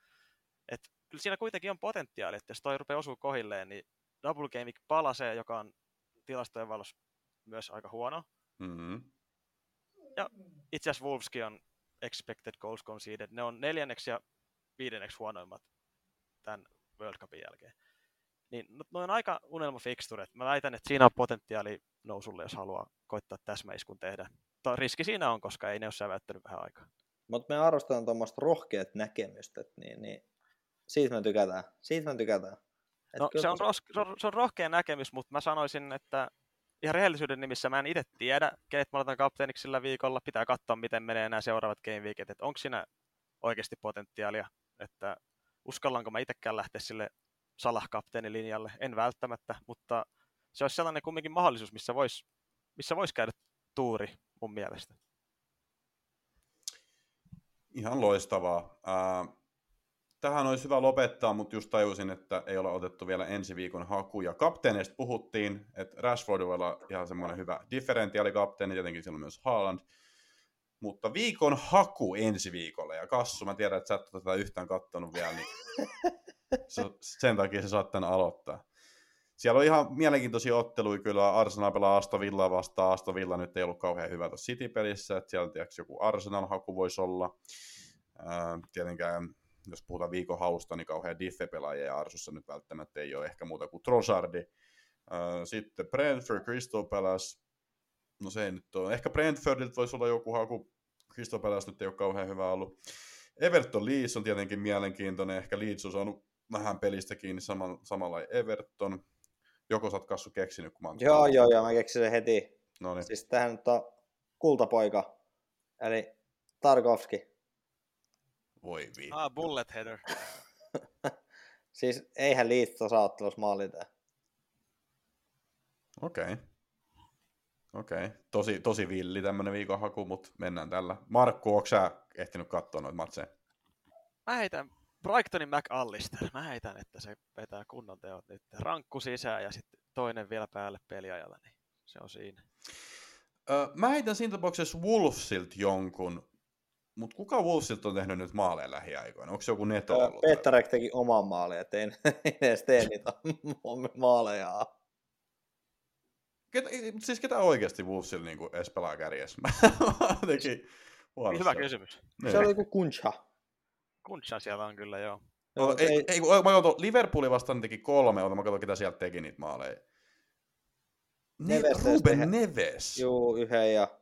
Et kyllä siinä kuitenkin on potentiaali, että jos toi rupeaa osuu kohilleen, niin Double Game palasee, joka on tilastojen valossa myös aika huono. Mm-hmm. Ja itse asiassa Wolveskin on expected goals conceded. Ne on neljänneksi ja viidenneksi huonoimmat tämän World Cupin jälkeen. Niin no, on aika unelmafixturet. Mä väitän, että siinä on potentiaali nousulle, jos haluaa koittaa täsmäiskun tehdä. To, riski siinä on, koska ei ne ole säväyttänyt vähän aikaa. Mutta me arvostetaan tuommoista rohkeat näkemystä, niin, niin siitä me tykätään. Siitä me tykätään. no, se, on ros, se, on, se on rohkea näkemys, mutta mä sanoisin, että ihan rehellisyyden nimissä mä en itse tiedä, kenet mä otan kapteeniksi sillä viikolla. Pitää katsoa, miten menee nämä seuraavat game weekit, että onko siinä oikeasti potentiaalia, että uskallanko mä itsekään lähteä sille salah linjalle? En välttämättä, mutta se olisi sellainen kumminkin mahdollisuus, missä voisi missä vois käydä tuuri mun mielestä. Ihan loistavaa. Äh, tähän olisi hyvä lopettaa, mutta just tajusin, että ei ole otettu vielä ensi viikon hakuja. Kapteeneista puhuttiin, että Rashford voi olla ihan semmoinen hyvä differentiaali kapteeni, tietenkin siellä on myös Haaland. Mutta viikon haku ensi viikolle, ja Kassu, mä tiedän, että sä et ole tätä yhtään kattonut vielä, niin [LAUGHS] sen takia se saattaa aloittaa. Siellä on ihan mielenkiintoisia otteluja kyllä. Arsenal pelaa Aston Villaa vastaan. Aston Villa nyt ei ollut kauhean hyvä tuossa City-pelissä, että siellä tiedätkö, joku Arsenal-haku voisi olla. Ää, tietenkään, jos puhutaan viikon hausta, niin kauhean diffe-pelaajia ja Arsussa nyt välttämättä ei ole ehkä muuta kuin Trossardi. Sitten Brentford, Crystal Palace. No se ei nyt ole. Ehkä Brentfordilta voisi olla joku haku. Crystal Palace nyt ei ole kauhean hyvä ollut. Everton Leeds on tietenkin mielenkiintoinen. Ehkä Leeds on saanut vähän pelistä kiinni saman, samalla Everton. Joko sä oot Kassu keksinyt, kun mä oon Joo, joo, joo, mä keksin sen heti. No niin. Siis tähän nyt on kultapoika, eli Tarkovski. Voi vittu. Ah, bullet header. [LAUGHS] siis eihän liitto saa ottelussa maalita. Okei. Okay. Okei, okay. tosi, tosi villi tämmönen viikonhaku, mutta mennään tällä. Markku, onko sä ehtinyt katsoa noita matseja? Mä heitän Brightonin McAllister. Mä heitän, että se vetää kunnon teot nyt. Rankku sisään ja sitten toinen vielä päälle peliajalla, niin se on siinä. Öö, mä heitän siinä tapauksessa Wolfsilt jonkun, mutta kuka Wolfsilt on tehnyt nyt maaleja lähiaikoina? Onko se joku Neto ollut? Petrek teki oman maalin, ettei en [LAUGHS] edes tee niitä [LAUGHS] maaleja. Ketä, siis ketä oikeasti Wolfsilla niin edes pelaa kärjessä? [LAUGHS] Hyvä kysymys. Niin. Se oli joku Kuncha. Kuncha siellä on kyllä, joo. No, Joo, ei, ei- ei, kun mä katson, Liverpoolin vastaan teki kolme, ota mä katson, ketä sieltä teki niitä maaleja. Ne, Neves Ruben tehdä- Neves. Juu, yhden ja...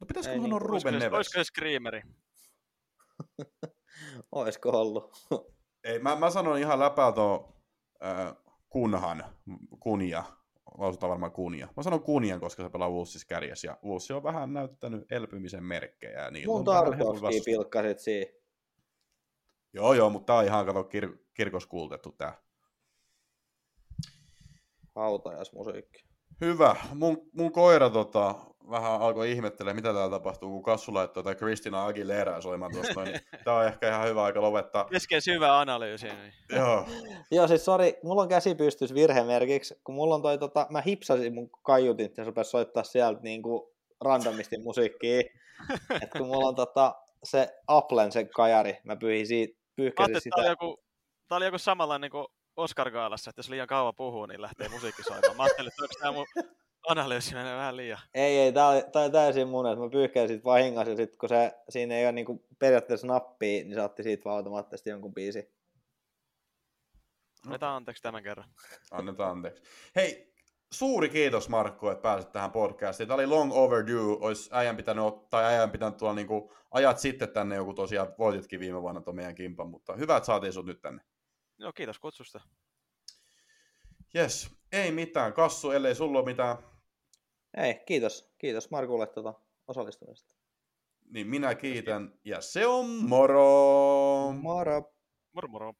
No pitäisikö sanoa niin, Olisiko Ruben se- Neves? Olisiko se Screameri? [LAUGHS] Oisko ollut? [LAUGHS] Ei, mä, mä sanon ihan läpää tuon äh, kunhan, kunja, lausutaan varmaan kunja. Mä sanon kunjan, koska se pelaa Wolvesissa kärjessä, ja Wolves on vähän näyttänyt elpymisen merkkejä. Niillä Mun vastustus. pilkkasit siinä. Joo, joo, mutta tää on ihan, kato, kir- kirkos kuultettu tää. Hautajaismusiikki. Hyvä. Mun, mun koira tota, vähän alkoi ihmettelemään, mitä täällä tapahtuu, kun Kassu laittoi tai Kristina Aguilera soimaan tuosta niin [LAUGHS] Tää on ehkä ihan hyvä aika lopettaa. Kesken syvä analyysi. Niin. Joo. Joo, siis sori, mulla on käsi pystys virhemerkiksi, kun mulla on toi tota, mä hipsasin mun kaiutin, ja se soittaa sieltä niinku randomisti musiikkia. [LAUGHS] Et kun mulla on tota, se Applen se kajari, mä pyyhin siitä, Mä pyyhkäsin ajattelin, että tää oli sitä. joku, tää oli joku samanlainen kuin Oscar Gaalassa, että jos liian kauan puhuu, niin lähtee musiikki soimaan. Mä ajattelin, että onko tää mun analyysi menee vähän liian. Ei, ei, tää oli, tää oli täysin mun, että mä pyyhkäsin siitä vahingossa, ja sit kun se, siinä ei ole niinku periaatteessa nappia, niin se otti siitä vaan automaattisesti jonkun biisin. Annetaan anteeksi tämän kerran. Annetaan anteeksi. Hei, suuri kiitos Markku, että pääsit tähän podcastiin. Tämä oli long overdue. Olisi äijän pitänyt, tai äijän pitänyt tulla niinku ajat sitten tänne, joku tosiaan voititkin viime vuonna tuon meidän kimpan, mutta hyvä, että saatiin sut nyt tänne. Joo, kiitos kutsusta. Yes, ei mitään. Kassu, ellei sulla ole mitään, Ei, kiitos. Kiitos Markulle tota osallistumisesta. niin minä kiitän. Ja se on moro! Moro! Moro moro.